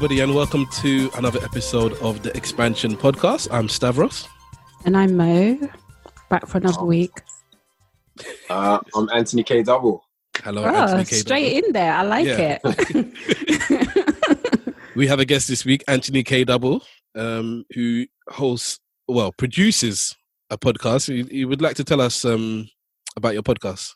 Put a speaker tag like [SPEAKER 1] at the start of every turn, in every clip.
[SPEAKER 1] Hello, everybody, and welcome to another episode of the Expansion Podcast. I'm Stavros.
[SPEAKER 2] And I'm Mo, back for another week.
[SPEAKER 3] Uh, I'm Anthony K. Double.
[SPEAKER 1] Hello,
[SPEAKER 2] Oh,
[SPEAKER 1] Anthony K.
[SPEAKER 2] straight in there. I like
[SPEAKER 1] Yeah.
[SPEAKER 2] it.
[SPEAKER 1] We have a guest this week, Anthony K. Double, um, who hosts, well, produces a podcast. You, you would like to tell us um, about your podcast?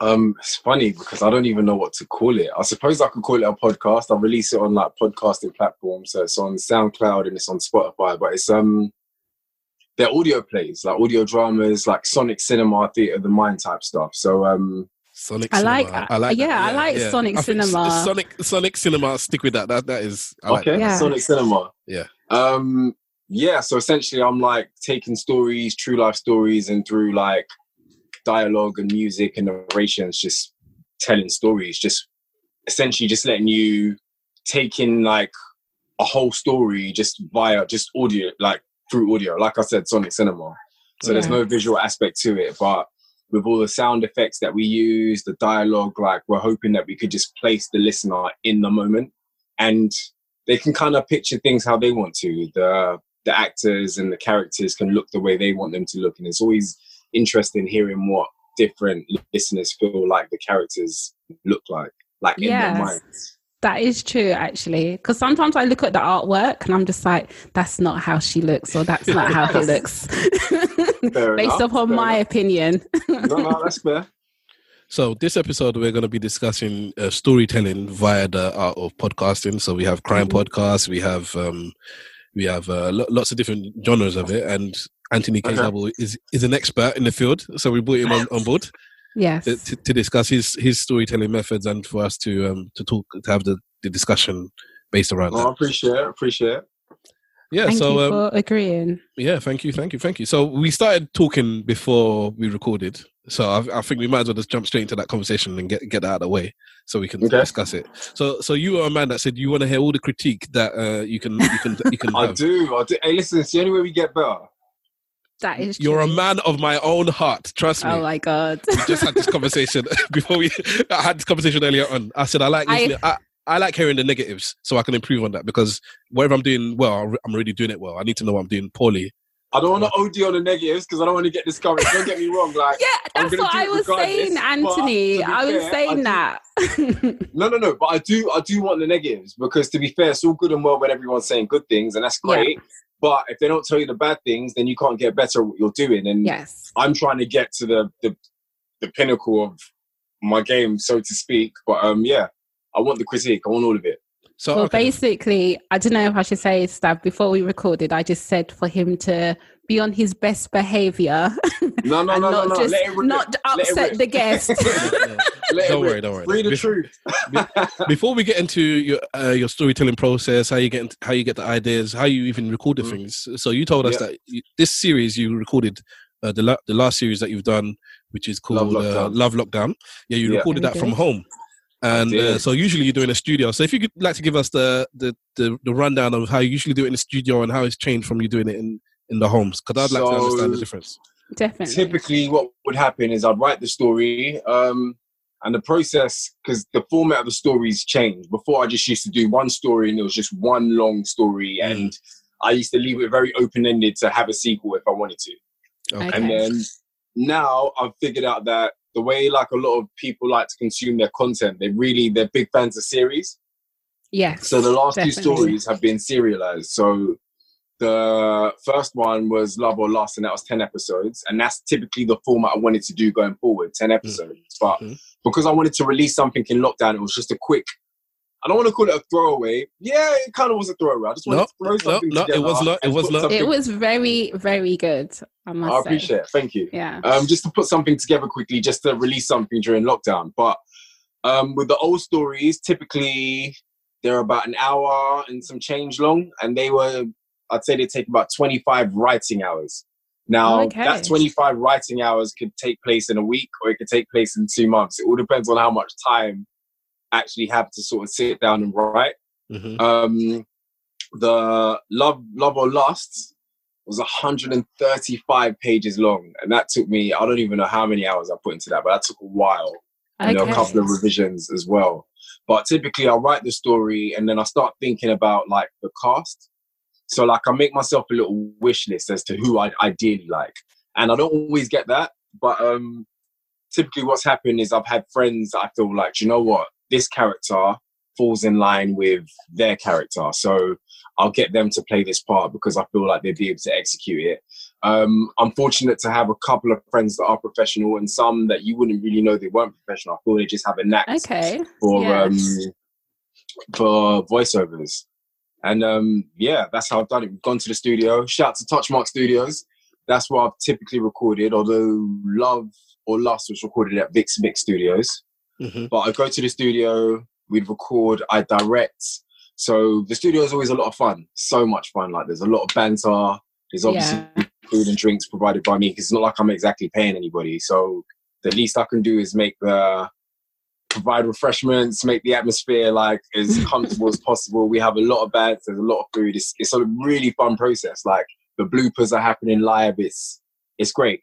[SPEAKER 3] Um, it's funny because I don't even know what to call it. I suppose I could call it a podcast. I release it on like podcasting platforms, so it's on SoundCloud and it's on Spotify. But it's um, they're audio plays, like audio dramas, like Sonic Cinema, Theatre of the Mind type stuff. So um,
[SPEAKER 1] Sonic
[SPEAKER 2] I
[SPEAKER 1] Cinema.
[SPEAKER 2] like-
[SPEAKER 1] I like that.
[SPEAKER 2] yeah, I like Sonic
[SPEAKER 1] I think
[SPEAKER 2] Cinema.
[SPEAKER 1] Sonic Sonic Cinema. Stick with that. That that is. I like
[SPEAKER 3] okay,
[SPEAKER 1] that.
[SPEAKER 2] Yeah.
[SPEAKER 3] Sonic Cinema.
[SPEAKER 1] Yeah.
[SPEAKER 3] Um, yeah. So essentially, I'm like taking stories, true life stories, and through like dialogue and music and narrations, just telling stories. Just essentially, just letting you take in like a whole story just via just audio, like through audio. Like I said, Sonic Cinema. So there's no visual aspect to it, but with all the sound effects that we use, the dialogue, like we're hoping that we could just place the listener in the moment and they can kind of picture things how they want to. The the actors and the characters can look the way they want them to look. And it's always interesting hearing what different listeners feel like the characters look like, like in their minds.
[SPEAKER 2] that is true, actually. Because sometimes I look at the artwork and I'm just like, that's not how she looks, or that's not how he looks. Based
[SPEAKER 3] enough,
[SPEAKER 2] upon my
[SPEAKER 3] enough.
[SPEAKER 2] opinion.
[SPEAKER 3] No, no, that's fair.
[SPEAKER 1] So this episode we're going to be discussing uh, storytelling via the art of podcasting. So we have crime
[SPEAKER 3] Mhm.
[SPEAKER 1] podcasts, we have um, we have uh, lo- lots of different genres of it, and Anthony K.
[SPEAKER 3] Okay.
[SPEAKER 1] Double is is an expert in the field. So we brought him on, on board
[SPEAKER 2] yes.
[SPEAKER 1] to, to, to discuss his his storytelling methods and for us to um to talk to have the, the discussion based around
[SPEAKER 3] Oh, I appreciate it. Appreciate it.
[SPEAKER 1] Yeah.
[SPEAKER 2] Thank
[SPEAKER 1] so
[SPEAKER 2] you
[SPEAKER 1] um,
[SPEAKER 2] for agreeing.
[SPEAKER 1] yeah, thank you, thank you, thank you. So we started talking before we recorded, so I, I think we might as well just jump straight into that conversation and get get that out of the way, so we can
[SPEAKER 3] Okay.
[SPEAKER 1] discuss it. So, so you are a man that said you want to hear all the critique that uh, you can you can you can
[SPEAKER 3] I
[SPEAKER 1] have.
[SPEAKER 3] do. I do. Hey, listen, it's the only way we get better.
[SPEAKER 2] That is
[SPEAKER 1] You're a man of my own heart. Trust me.
[SPEAKER 2] Oh my God.
[SPEAKER 1] we just had this conversation before we. I had this conversation earlier on. I said I like
[SPEAKER 2] I-
[SPEAKER 1] listening. I, I like hearing the negatives so I can improve on that because wherever I'm doing well, I'm already doing it well. I need to know what I'm doing poorly.
[SPEAKER 3] I don't want to OD on the negatives because I don't want to get discouraged. Don't get me wrong. Like,
[SPEAKER 2] Yeah,
[SPEAKER 3] I'm
[SPEAKER 2] that's what I was saying, Anthony.
[SPEAKER 3] to be
[SPEAKER 2] I was
[SPEAKER 3] fair, I
[SPEAKER 2] saying
[SPEAKER 3] do-
[SPEAKER 2] that.
[SPEAKER 3] no, no, no. But I do, I do want the negatives because to be fair, it's all good and well when everyone's saying good things, and that's
[SPEAKER 2] Yeah.
[SPEAKER 3] Great. But if they don't tell you the bad things, then you can't get better at what you're doing. And
[SPEAKER 2] yes.
[SPEAKER 3] I'm trying to get to the, the the pinnacle of my game, so to speak. But um, yeah, I want the critique. I want all of it.
[SPEAKER 1] So
[SPEAKER 2] Well,
[SPEAKER 1] okay.
[SPEAKER 2] basically, I don't know if I should say stuff. Before we recorded, I just said for him to be on his best behavior
[SPEAKER 3] No, no,
[SPEAKER 2] and
[SPEAKER 3] no, no,
[SPEAKER 2] not
[SPEAKER 3] no.
[SPEAKER 2] just
[SPEAKER 3] Let it rip.
[SPEAKER 2] not
[SPEAKER 3] Let it
[SPEAKER 2] upset
[SPEAKER 3] rip.
[SPEAKER 2] the guest.
[SPEAKER 1] Yeah.
[SPEAKER 3] Let
[SPEAKER 1] Don't
[SPEAKER 3] rip.
[SPEAKER 1] worry, don't worry.
[SPEAKER 3] Free the
[SPEAKER 1] Bef-
[SPEAKER 3] truth.
[SPEAKER 1] before we get into your uh, your storytelling process, how you get how you get the ideas, how you even record the
[SPEAKER 3] Mhm.
[SPEAKER 1] things. So you told us
[SPEAKER 3] Yeah.
[SPEAKER 1] that you, this series you recorded uh, the la- the last series that you've done, which is called
[SPEAKER 3] Love
[SPEAKER 1] uh,
[SPEAKER 3] Lockdown.
[SPEAKER 1] Love Lockdown. Yeah, you
[SPEAKER 3] Yeah.
[SPEAKER 1] recorded
[SPEAKER 2] Very
[SPEAKER 1] that from home, and uh, so usually you do it in a studio. So if you could like to give us the, the the the rundown of how you usually do it in the studio and how it's changed from you doing it in in the homes, because I'd like to understand the difference.
[SPEAKER 2] Definitely.
[SPEAKER 3] typically what would happen is I'd write the story um, and the process because the format of the stories changed. Before I just used to do one story and it was just one long story
[SPEAKER 1] Mm.
[SPEAKER 3] and I used to leave it very open ended to have a sequel if I wanted to.
[SPEAKER 1] Okay.
[SPEAKER 2] Okay.
[SPEAKER 3] And then now I've figured out that the way like a lot of people like to consume their content, they really they're big fans of series.
[SPEAKER 2] Yeah.
[SPEAKER 3] So the last
[SPEAKER 2] definitely.
[SPEAKER 3] two stories have been serialized. So the first one was Love or Lust, and that was 10 episodes. And that's typically the format I wanted to do going forward 10 episodes. But
[SPEAKER 1] Mhm.
[SPEAKER 3] because I wanted to release something in lockdown, it was just a quick. I don't want to call it a throwaway. Yeah, it kind of was a throwaway. I just wanted
[SPEAKER 1] No,
[SPEAKER 3] to throw something
[SPEAKER 1] no, it
[SPEAKER 3] together.
[SPEAKER 1] was not- it was
[SPEAKER 3] put
[SPEAKER 1] not.
[SPEAKER 3] something-
[SPEAKER 2] it was very, very good. I must
[SPEAKER 3] I
[SPEAKER 2] say.
[SPEAKER 3] appreciate it. Thank you.
[SPEAKER 2] Yeah.
[SPEAKER 3] um, just to put something together quickly, just to release something during lockdown. But um, with the old stories, typically they're about an hour and some change long, and they were, I'd say, they take about twenty-five writing hours. Now,
[SPEAKER 2] Okay.
[SPEAKER 3] that twenty-five writing hours could take place in a week, or it could take place in two months. It all depends on how much time I actually have to sort of sit down and write.
[SPEAKER 1] Mhm.
[SPEAKER 3] Um, the love, love or lust was 135 pages long, and that took me. I don't even know how many hours I put into that, but that took a while. You know, a couple of revisions as well. But typically, I write the story and then I start thinking about like the cast. So like I make myself a little wish list as to who I'd ideally like, and I don't always get that. But um, typically, what's happened is I've had friends that I feel like, you know what, this character falls in line with their character, so I'll get them to play this part because I feel like they'd be able to execute it. Um, I'm fortunate to have a couple of friends that are professional and some that you wouldn't really know they weren't professional. I feel they just have a knack
[SPEAKER 2] Okay.
[SPEAKER 3] for
[SPEAKER 2] Yeah.
[SPEAKER 3] um, for voiceovers. And um, yeah, that's how I've done it. We've gone to the studio. Shout to Touchmark Studios. That's where I've typically recorded, although Love or Lust was recorded at Vix Mix Studios.
[SPEAKER 1] hmm
[SPEAKER 3] But I go to the studio, we'd record, I direct. So the studio is always a lot of fun. So much fun. Like there's a lot of banter. There's obviously
[SPEAKER 2] Yeah.
[SPEAKER 3] food and drinks provided by me because it's not like I'm exactly paying anybody. So the least I can do is make the provide refreshments, make the atmosphere like as comfortable as possible. We have a lot of bands, there's a lot of food. It's it's a really fun process. Like the bloopers are happening live. It's it's great.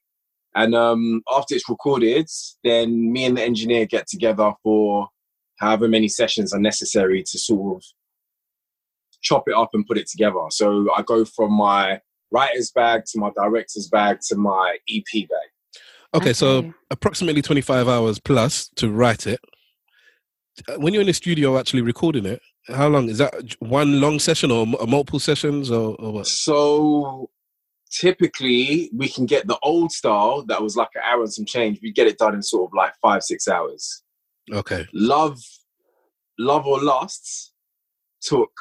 [SPEAKER 3] And um, after it's recorded, then me and the engineer get together for however many sessions are necessary to sort of chop it up and put it together. So I go from my writer's bag to my director's bag to my EP bag.
[SPEAKER 1] Okay, so approximately 25 hours plus to write it. Uh, When you're in the studio actually recording it, how long is that? One long session or multiple sessions or, or what?
[SPEAKER 3] So typically we can get the old style that was like an hour and some change. We get it done in sort of like five, six hours.
[SPEAKER 1] Okay,
[SPEAKER 3] Love, Love or Lusts took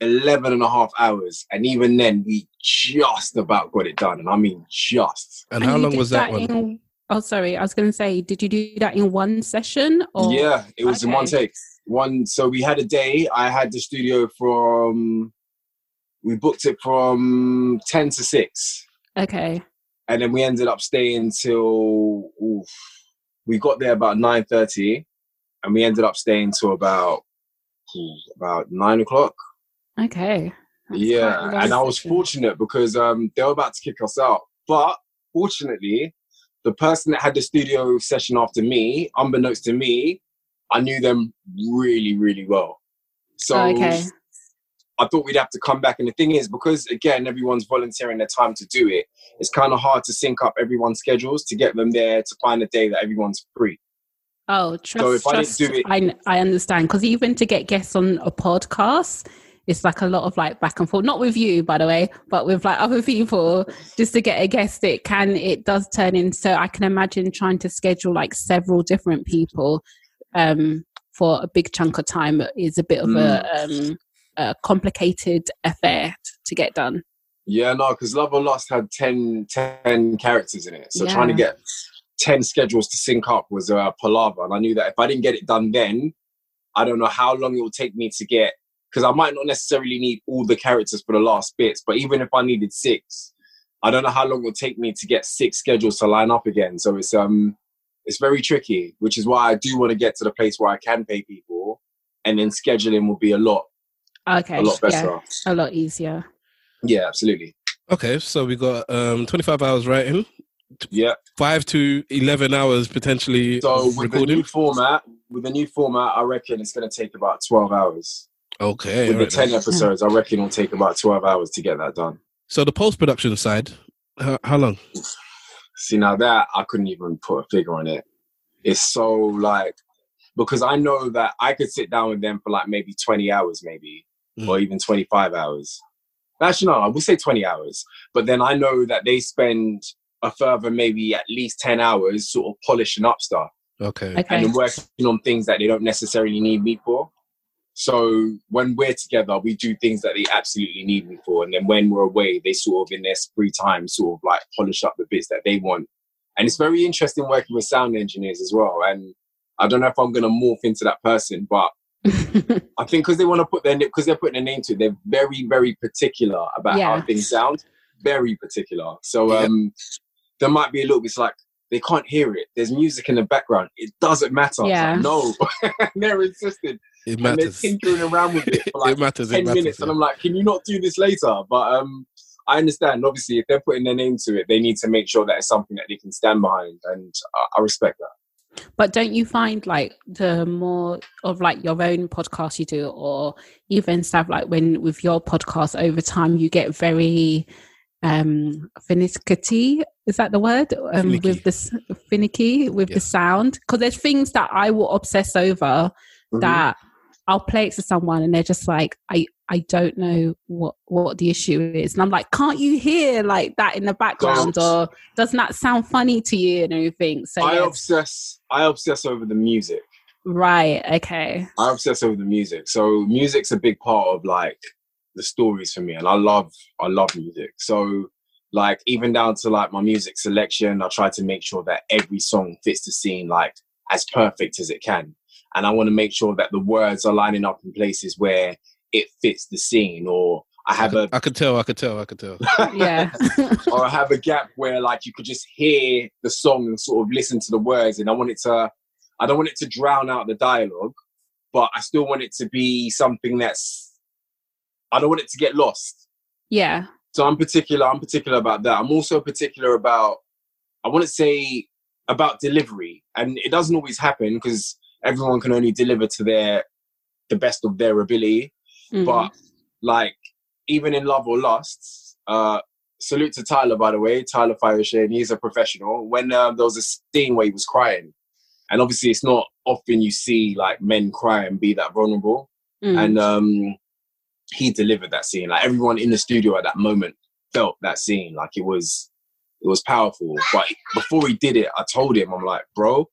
[SPEAKER 3] 11 and a half hours. And even then we just about got it done. And I mean just.
[SPEAKER 1] and,
[SPEAKER 2] And
[SPEAKER 1] how
[SPEAKER 2] you
[SPEAKER 1] long
[SPEAKER 2] did
[SPEAKER 1] was that, one?
[SPEAKER 2] in- oh, sorry. I was going to say, did you do that in one session? Or
[SPEAKER 3] yeah, it was in one take. One so we had a day. I had the studio from we booked it from 10 to 6.
[SPEAKER 2] Okay.
[SPEAKER 3] and then we ended up staying till oof, we got there about nine thirty, and we ended up staying till about about nine o'clock.
[SPEAKER 2] Okay. That's
[SPEAKER 3] yeah,
[SPEAKER 2] quite a long
[SPEAKER 3] and I was fortunate because um, they were about to kick us out, but fortunately, the person that had the studio session after me, unbeknownst to me, I knew them really, really well. So
[SPEAKER 2] Oh, okay.
[SPEAKER 3] I thought we'd have to come back. And the thing is, because again, everyone's volunteering their time to do it, it's kind of hard to sync up everyone's schedules to get them there to find a day that everyone's free.
[SPEAKER 2] Oh, trust.
[SPEAKER 3] So if I didn't do it-
[SPEAKER 2] I I understand because even to get guests on a podcast, it's like a lot of like back and forth. Not with you, by the way, but with like other people. Just to get a guest, it can it does turn in. So I can imagine trying to schedule like several different people um, for a big chunk of time is a bit of a, um, a complicated affair to get done.
[SPEAKER 3] Yeah, no, because Love or Lust had 10, 10 characters in it. So trying to get 10 schedules to sync up was a palaver. And I knew that if I didn't get it done then, I don't know how long it will take me to get, because I might not necessarily need all the characters for the last bits, but even if I needed six, I don't know how long it will take me to get six schedules to line up again. So it's um it's very tricky, which is why I do want to get to the place where I can pay people and then scheduling will be a lot,
[SPEAKER 2] Okay,
[SPEAKER 3] a lot
[SPEAKER 2] yeah,
[SPEAKER 3] better.
[SPEAKER 2] a lot easier.
[SPEAKER 3] Yeah, absolutely.
[SPEAKER 1] Okay, so we got um 25 hours writing,
[SPEAKER 3] Yeah.
[SPEAKER 1] five to 11 hours potentially
[SPEAKER 3] So
[SPEAKER 1] of
[SPEAKER 3] with the new format, with the new format, I reckon it's going to take about twelve hours.
[SPEAKER 1] Okay,
[SPEAKER 3] with the
[SPEAKER 1] alright then.
[SPEAKER 3] ten episodes, I reckon it'll take about twelve hours to get that done.
[SPEAKER 1] so the post production side, how, how long?
[SPEAKER 3] See, now that I couldn't even put a figure on it. It's so like because I know that I could sit down with them for like maybe twenty hours, maybe
[SPEAKER 1] Mm.
[SPEAKER 3] or even twenty five hours. Actually, no, I will say twenty hours. But then I know that they spend a further maybe at least ten hours sort of polishing up stuff.
[SPEAKER 1] Okay,
[SPEAKER 2] Okay.
[SPEAKER 3] and working on things that they don't necessarily need me for. So when we're together, we do things that they absolutely need me for, and then when we're away, they sort of in their free time sort of like polish up the bits that they want. And it's very interesting working with sound engineers as well. And I don't know if I'm going to morph into that person, but I think because they want to put their because they're putting a name to it, they're very very particular about
[SPEAKER 2] Yeah.
[SPEAKER 3] how things sound. Very particular. So
[SPEAKER 1] Yeah.
[SPEAKER 3] um, there might be a little bit like they can't hear it. There's music in the background. It doesn't matter. It's like, no, they're insisting
[SPEAKER 1] it
[SPEAKER 3] and they're
[SPEAKER 1] matters.
[SPEAKER 3] tinkering around with it for like
[SPEAKER 1] it matters.
[SPEAKER 3] ten
[SPEAKER 1] It matters.
[SPEAKER 3] minutes, and I'm like, can you not do this later? But um, I understand. Obviously, if they're putting their name to it, they need to make sure that it's something that they can stand behind, and I, I respect that.
[SPEAKER 2] But don't you find like the more of like your own podcast you do, or even stuff like when with your podcast over time, you get very um finicky is that the word um
[SPEAKER 1] Finicky.
[SPEAKER 2] with this finicky with
[SPEAKER 1] Yeah.
[SPEAKER 2] the sound because there's things that i will obsess over
[SPEAKER 3] Mhm.
[SPEAKER 2] that i'll play it to someone and they're just like i i don't know what what the issue is and i'm like can't you hear like that in the background
[SPEAKER 3] Don't.
[SPEAKER 2] or doesn't that sound funny to you and everything so
[SPEAKER 3] I
[SPEAKER 2] yeah,
[SPEAKER 3] obsess. I obsess over the music.
[SPEAKER 2] right okay
[SPEAKER 3] I obsess over the music. So music's a big part of like the stories for me, and I love I love music. So like even down to like my music selection, I try to make sure that every song fits the scene like as perfect as it can, and I want to make sure that the words are lining up in places where it fits the scene, or I have a
[SPEAKER 1] I could tell. I could tell. I could tell.
[SPEAKER 2] yeah
[SPEAKER 3] or I have a gap where like you could just hear the song and sort of listen to the words and I want it to I don't want it to drown out the dialogue, but I still want it to be something that's I don't want it to get lost.
[SPEAKER 2] yeah
[SPEAKER 3] So I'm particular, I'm particular about that. I'm also particular about I want to say about delivery. And it doesn't always happen because everyone can only deliver to their the best of their ability.
[SPEAKER 2] Mm.
[SPEAKER 3] but like even in love or lust uh salute to tyler by the way. Tyler fireshane he's a professional. When um, there was a scene where he was crying and obviously it's not often you see like men cry and be that vulnerable.
[SPEAKER 2] Mm.
[SPEAKER 3] and um he delivered that scene. Like everyone in the studio at that moment felt that scene. Like it was it was powerful. But before he did it i told him i'm like bro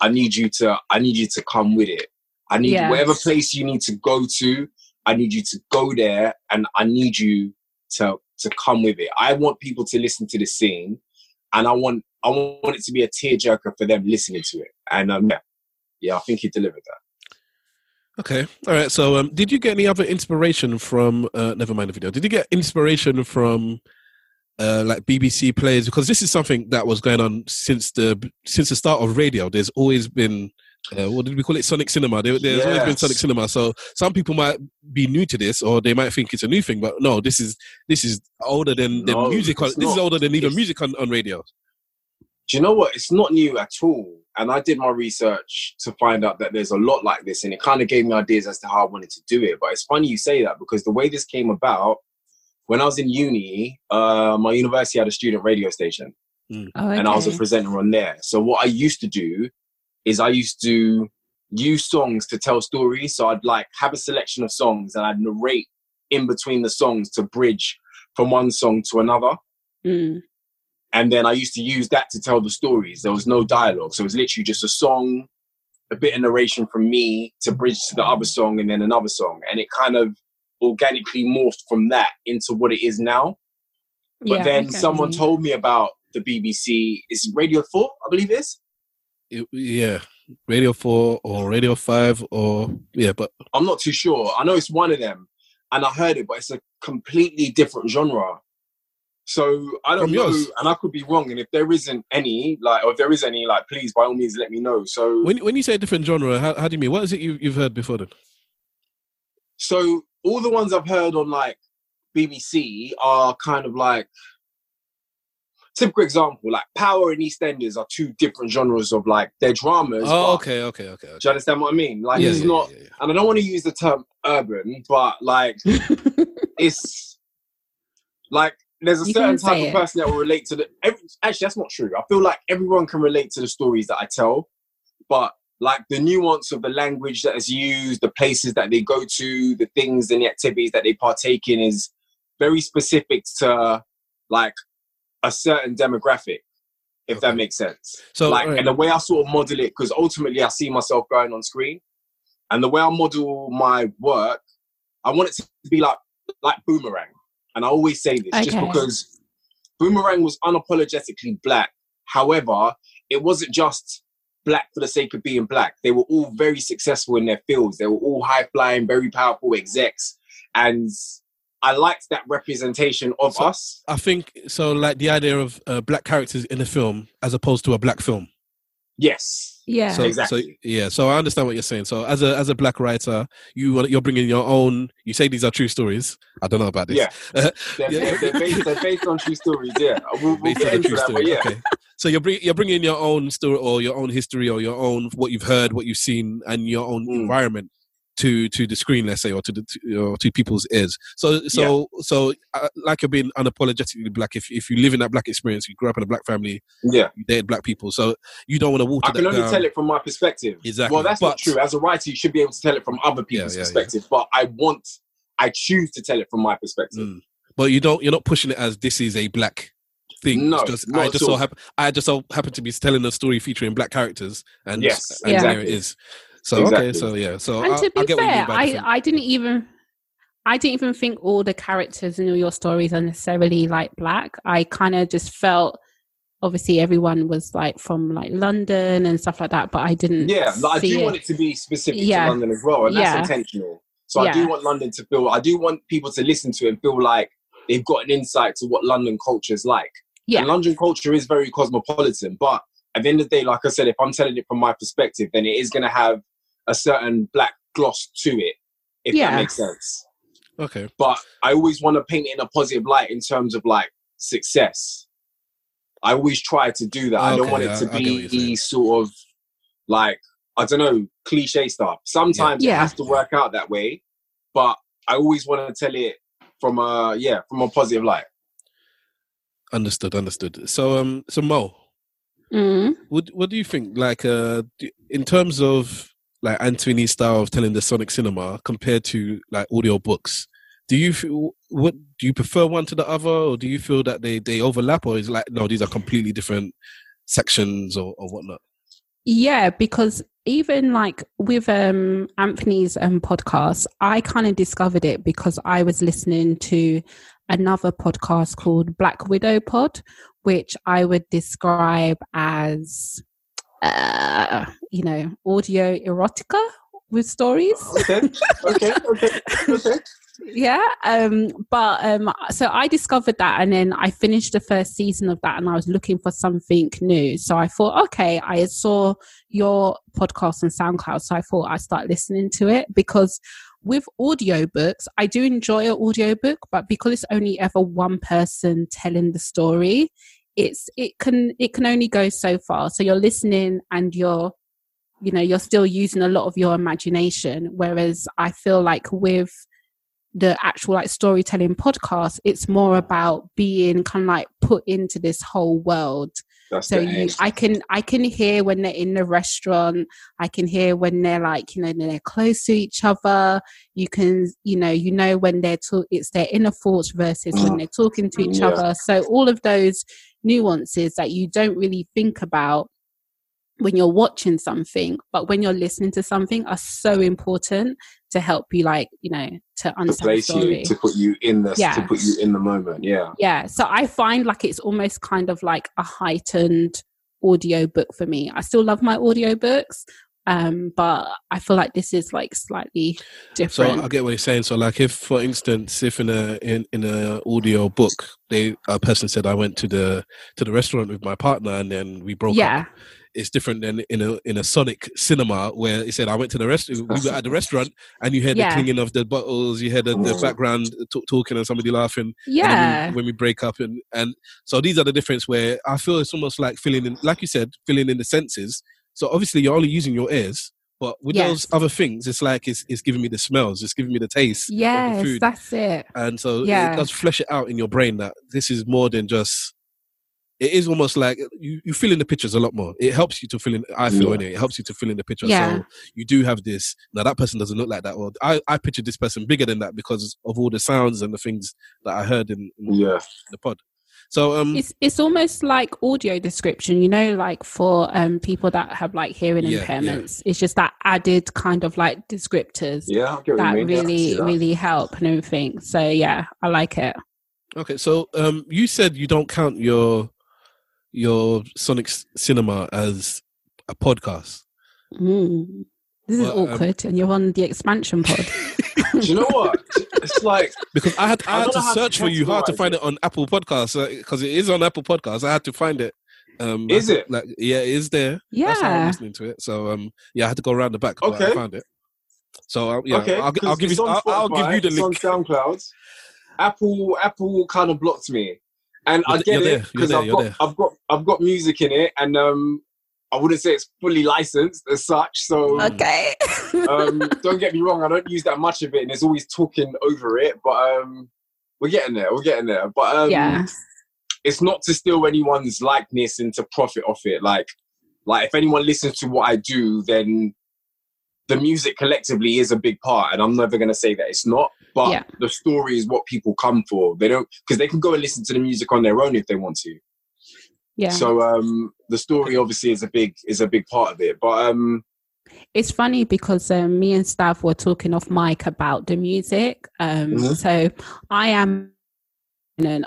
[SPEAKER 3] i need you to i need you to come with it i need
[SPEAKER 2] Yeah.
[SPEAKER 3] whatever place you need to go to i need you to go there and i need you to to come with it i want people to listen to the scene and i want i want it to be a tearjerker for them listening to it and um yeah yeah i think he delivered that
[SPEAKER 1] Okay. All right. So, um, did you get any other inspiration from? Uh, never mind the video. Did you get inspiration from, uh, like BBC players? Because this is something that was going on since the since the start of radio. There's always been. Uh, what did we call it? Sonic cinema. There, there's always been Sonic cinema. So some people might be new to this, or they might think it's a new thing. But no, this is this is older than, than
[SPEAKER 3] No,
[SPEAKER 1] music. On, this is older than even music on, on radio.
[SPEAKER 3] do you know what? It's not new at all. And I did my research to find out that there's a lot like this, and it kind of gave me ideas as to how I wanted to do it. But it's funny you say that because the way this came about, when I was in uni, uh, my university had a student radio station,
[SPEAKER 2] Oh,
[SPEAKER 3] and I was a presenter on there. So what I used to do is I used to use songs to tell stories. So I'd like have a selection of songs, and I'd narrate in between the songs to bridge from one song to another
[SPEAKER 2] Mm.
[SPEAKER 3] and then I used to use that to tell the stories. There was no dialogue, so it was literally just a song, a bit of narration from me to bridge to the other song, and then another song, and it kind of organically morphed from that into what it is now. But
[SPEAKER 2] Yeah,
[SPEAKER 3] then
[SPEAKER 2] okay.
[SPEAKER 3] someone mm-hmm. told me about the BBC. Is Radio Four, I believe it is.
[SPEAKER 1] It- yeah, Radio Four or Radio Five or yeah, but
[SPEAKER 3] I'm not too sure. I know it's one of them, and I heard it, but it's a completely different genre. So I don't
[SPEAKER 1] From
[SPEAKER 3] know,
[SPEAKER 1] yours?
[SPEAKER 3] and I could be wrong. And if there isn't any, like, or if there is any, like, please by all means let me know. So
[SPEAKER 1] when when you say a different genre, how, how do you mean? What is it you, you've heard before then?
[SPEAKER 3] So all the ones I've heard on like BBC are kind of like typical example, like Power and EastEnders are two different genres of like they're dramas.
[SPEAKER 1] Oh,
[SPEAKER 3] but-
[SPEAKER 1] okay, okay, okay. okay.
[SPEAKER 3] Do you understand what I mean? Like
[SPEAKER 1] Yeah,
[SPEAKER 3] it's
[SPEAKER 1] yeah,
[SPEAKER 3] not,
[SPEAKER 1] yeah, yeah.
[SPEAKER 3] and I don't want to use the term urban, but like it's like there's a
[SPEAKER 2] You
[SPEAKER 3] certain type of person that will relate to the. Every, actually, that's not true. I feel like everyone can relate to the stories that I tell, but like the nuance of the language that is used, the places that they go to, the things and the activities that they partake in is very specific to like a certain demographic. If that makes sense.
[SPEAKER 1] So,
[SPEAKER 3] like,
[SPEAKER 1] alright.
[SPEAKER 3] and the way I sort of model it, because ultimately I see myself going on screen, and the way I model my work, I want it to be like like Boomerang. And I always say this just because Boomerang was unapologetically black. However, it wasn't just black for the sake of being black. They were all very successful in their fields. They were all high flying, very powerful execs, and I liked that representation of
[SPEAKER 1] So-
[SPEAKER 3] us.
[SPEAKER 1] I think so. Like the idea of uh, black characters in a film as opposed to a black film.
[SPEAKER 3] Yes,
[SPEAKER 2] Yeah.
[SPEAKER 1] So,
[SPEAKER 3] Exactly.
[SPEAKER 1] so yeah, so I understand what you're saying. So as a as a black writer, you you're bringing your own. You say these are true stories. I don't know about this.
[SPEAKER 3] Yeah. They're,
[SPEAKER 1] Yeah.
[SPEAKER 3] they're, they're, based, they're based on true stories. Yeah, we'll, we'll
[SPEAKER 1] based
[SPEAKER 3] get
[SPEAKER 1] on
[SPEAKER 3] into
[SPEAKER 1] true
[SPEAKER 3] that.
[SPEAKER 1] story.
[SPEAKER 3] Yeah,
[SPEAKER 1] Okay. So you're bring, you're bringing your own story or your own history or your own what you've heard, what you've seen, and your own
[SPEAKER 3] Mm.
[SPEAKER 1] environment to to the screen, let's say, or to the to, or to people's ears. So so so uh, like you're being unapologetically black. If if you live in that black experience, you grew up in a black family,
[SPEAKER 3] yeah.
[SPEAKER 1] you dated black people, so you don't want to water
[SPEAKER 3] I can only
[SPEAKER 1] down.
[SPEAKER 3] tell it from my perspective.
[SPEAKER 1] Exactly.
[SPEAKER 3] Well, that's not true. As a writer, you should be able to tell it from other people's
[SPEAKER 1] yeah, yeah.
[SPEAKER 3] perspective. But I want, I choose to tell it from my perspective.
[SPEAKER 1] Mm. But you don't. You're not pushing it as this is a black thing.
[SPEAKER 3] No,
[SPEAKER 1] just,
[SPEAKER 3] not
[SPEAKER 1] I just so
[SPEAKER 3] all.
[SPEAKER 1] happen. I just so happen to be telling a story featuring black characters, and
[SPEAKER 3] Yes,
[SPEAKER 1] and
[SPEAKER 2] Yeah.
[SPEAKER 1] there it
[SPEAKER 3] exactly.
[SPEAKER 1] So okay, so yeah, so
[SPEAKER 2] and
[SPEAKER 1] I,
[SPEAKER 2] to
[SPEAKER 1] I
[SPEAKER 2] be
[SPEAKER 1] get what you
[SPEAKER 2] fair,
[SPEAKER 1] mean by
[SPEAKER 2] I, I didn't even I didn't even think all the characters in all your stories are necessarily like black. I kind of just felt obviously everyone was like from like London and stuff like that, but I didn't.
[SPEAKER 3] Yeah, like, I do
[SPEAKER 2] it.
[SPEAKER 3] want it to be specific
[SPEAKER 2] Yeah.
[SPEAKER 3] to London as well, and
[SPEAKER 2] Yeah.
[SPEAKER 3] that's intentional. So I do want London to feel. I do want people to listen to it and feel like they've got an insight to what London culture is like.
[SPEAKER 2] Yeah.
[SPEAKER 3] And London culture is very cosmopolitan, but at the end of the day, like I said, if I'm telling it from my perspective, then it is going to have a certain black gloss to it, if
[SPEAKER 2] Yeah.
[SPEAKER 3] that makes sense.
[SPEAKER 1] okay.
[SPEAKER 3] But I always want to paint it in a positive light in terms of like success. I always try to do that. I don't
[SPEAKER 1] Okay,
[SPEAKER 3] want
[SPEAKER 1] I-
[SPEAKER 3] it to
[SPEAKER 1] I get what
[SPEAKER 3] be sort of like I don't know cliche stuff. Sometimes
[SPEAKER 2] Yeah.
[SPEAKER 3] it has to work out that way, but I always want to tell it from a yeah from a positive light.
[SPEAKER 1] Understood, understood. So um, so Mo,
[SPEAKER 2] Mm.
[SPEAKER 1] what what do you think? Like uh, do- in terms of like Anthony's style of telling the sonic cinema compared to like audio books, do you feel what do you prefer one to the other, or do you feel that they they overlap, or is it like no, these are completely different sections or or whatnot?
[SPEAKER 2] Yeah, because even like with um Anthony's um podcast, I kind of discovered it because I was listening to another podcast called Black Widow Pod, which I would describe as uh you know, audio erotica with stories.
[SPEAKER 3] Okay, okay, okay, okay.
[SPEAKER 2] yeah um but um so i discovered that and then i finished the first season of that and i was looking for something new so i thought okay i saw your podcast on soundcloud so i thought i'd start listening to it because with audiobooks i do enjoy an audiobook but because it's only ever one person telling the story it's it can it can only go so far. So you're listening and you're you know you're still using a lot of your imagination. Whereas i feel like with the actual like storytelling podcast it's more about being kind of like put into this whole world.
[SPEAKER 3] That's
[SPEAKER 2] so you i can i can hear when they're in the restaurant. I can hear when they're like you know they're close to each other. You can you know you know when they're talk it's their inner thoughts versus when they're talking to each
[SPEAKER 3] Yeah.
[SPEAKER 2] other. So all of those nuances that you don't really think about when you're watching something but when you're listening to something are so important to help you like you know to
[SPEAKER 3] to
[SPEAKER 2] understand story
[SPEAKER 3] you to put you in the
[SPEAKER 2] Yeah.
[SPEAKER 3] to put you in the moment. Yeah.
[SPEAKER 2] yeah so i find like it's almost kind of like a heightened audio book for me i still love my audiobooks um but i feel like this is like slightly different.
[SPEAKER 1] So I get what you're saying. So like if for instance, if in a in, in a audio book, they a person said I went to the to the restaurant with my partner and then we broke
[SPEAKER 2] yeah
[SPEAKER 1] up. It's different than in a in a sonic cinema where he said I went to the rest we were at the restaurant and you heard
[SPEAKER 2] Yeah.
[SPEAKER 1] the clinging of the bottles, you heard the, the
[SPEAKER 3] Mm.
[SPEAKER 1] background t- talking and somebody laughing.
[SPEAKER 2] yeah
[SPEAKER 1] when, when we break up and and so these are the difference where I feel it's almost like filling in like you said, filling in the senses. So obviously you're only using your ears. But with
[SPEAKER 2] Yes.
[SPEAKER 1] those other things, it's like it's, it's giving me the smells, it's giving me the taste of the
[SPEAKER 2] yes
[SPEAKER 1] food,
[SPEAKER 2] that's it
[SPEAKER 1] and so
[SPEAKER 2] Yeah.
[SPEAKER 1] it does flesh it out in your brain that this is more than just. It is almost like you, you fill in the pictures a lot more. It helps you to fill in. I feel
[SPEAKER 3] Yeah.
[SPEAKER 1] anyway. It helps you to fill in the picture.
[SPEAKER 2] Yeah.
[SPEAKER 1] So you do have this. Now that person doesn't look like that. Or I I pictured this person bigger than that because of all the sounds and the things that I heard in, in
[SPEAKER 3] Yeah.
[SPEAKER 1] the pod. So um
[SPEAKER 2] it's it's almost like audio description you know like for um people that have like hearing
[SPEAKER 1] Yeah, yeah.
[SPEAKER 2] impairments it's just that added kind of like descriptors
[SPEAKER 3] Yeah. I get what
[SPEAKER 2] that
[SPEAKER 3] you mean. Yeah, I can see
[SPEAKER 2] really
[SPEAKER 3] that.
[SPEAKER 2] really help and everything so yeah i like it
[SPEAKER 1] Okay, so um, you said you don't count your your Sonic Cinema as a podcast.
[SPEAKER 2] Mm. This is
[SPEAKER 1] Well, um,
[SPEAKER 2] awkward, and you're on the expansion pod.
[SPEAKER 3] Do you know what? It's like
[SPEAKER 1] Because I had I
[SPEAKER 3] I
[SPEAKER 1] had to
[SPEAKER 3] know how to
[SPEAKER 1] search for you hard to find
[SPEAKER 3] it.
[SPEAKER 1] it on Apple Podcasts because it is on Apple Podcasts. I had to find it Um,
[SPEAKER 3] Is
[SPEAKER 1] I-
[SPEAKER 3] it?
[SPEAKER 1] Like, yeah, it is there. That's how I'm
[SPEAKER 2] Yeah.
[SPEAKER 1] listening to it. So um, yeah, I had to go around the back. but I
[SPEAKER 3] Okay.
[SPEAKER 1] found it. So uh, yeah,
[SPEAKER 3] okay,
[SPEAKER 1] I'll, I'll
[SPEAKER 3] 'cause
[SPEAKER 1] give you.
[SPEAKER 3] on
[SPEAKER 1] I'll, I'll give you the
[SPEAKER 3] it's
[SPEAKER 1] link.
[SPEAKER 3] on SoundCloud. Apple Apple kind of blocked me, and I
[SPEAKER 1] You're-
[SPEAKER 3] get it because I've got
[SPEAKER 1] there.
[SPEAKER 3] I've got I've got music in it, and um, I wouldn't say it's fully licensed as such. So
[SPEAKER 2] Okay.
[SPEAKER 3] um, don't get me wrong, I don't use that much of it, and there's always talking over it. But um, we're getting there. We're getting there. But um,
[SPEAKER 2] yeah.
[SPEAKER 3] it's not to steal anyone's likeness and to profit off it. Like, like if anyone listens to what I do, then the music collectively is a big part, and I'm never going to say that it's not. But
[SPEAKER 2] Yeah.
[SPEAKER 3] the story is what people come for. They don't because they can go and listen to the music on their own if they want to.
[SPEAKER 2] Yeah.
[SPEAKER 3] So um, the story obviously is a big is a big part of it. But um,
[SPEAKER 2] It's funny because um, me and Stav were talking off mic about the music. Um,
[SPEAKER 3] Mhm.
[SPEAKER 2] So I am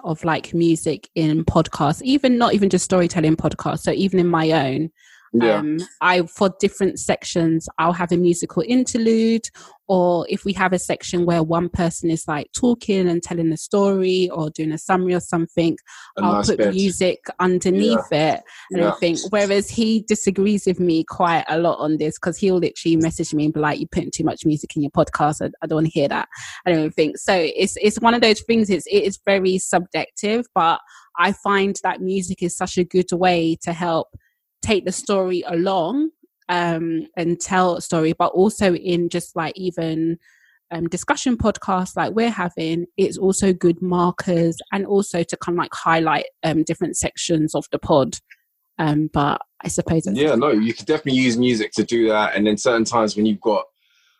[SPEAKER 2] of like music in podcasts, even not even just storytelling podcasts. So even in my own,
[SPEAKER 3] yeah,
[SPEAKER 2] um, I for different sections, I'll have a musical interlude, or if we have a section where one person is like talking and telling a story or doing a summary or something,
[SPEAKER 3] a
[SPEAKER 2] I'll
[SPEAKER 3] nice
[SPEAKER 2] put
[SPEAKER 3] bed.
[SPEAKER 2] music underneath it and
[SPEAKER 3] Yeah.
[SPEAKER 2] everything. Whereas he disagrees with me quite a lot on this because he'll literally message me and be like, "You're putting too much music in your podcast. I, I don't want to hear that." I don't think so. It's it's one of those things. It's it is very subjective, but I find that music is such a good way to help take the story along um, and tell a story, but also in just like even um, discussion podcasts like we're having, it's also good markers and also to kind of like highlight um, different sections of the pod. Um, but I suppose
[SPEAKER 3] Yeah, no, you could definitely use music to do that. And then certain times when you've got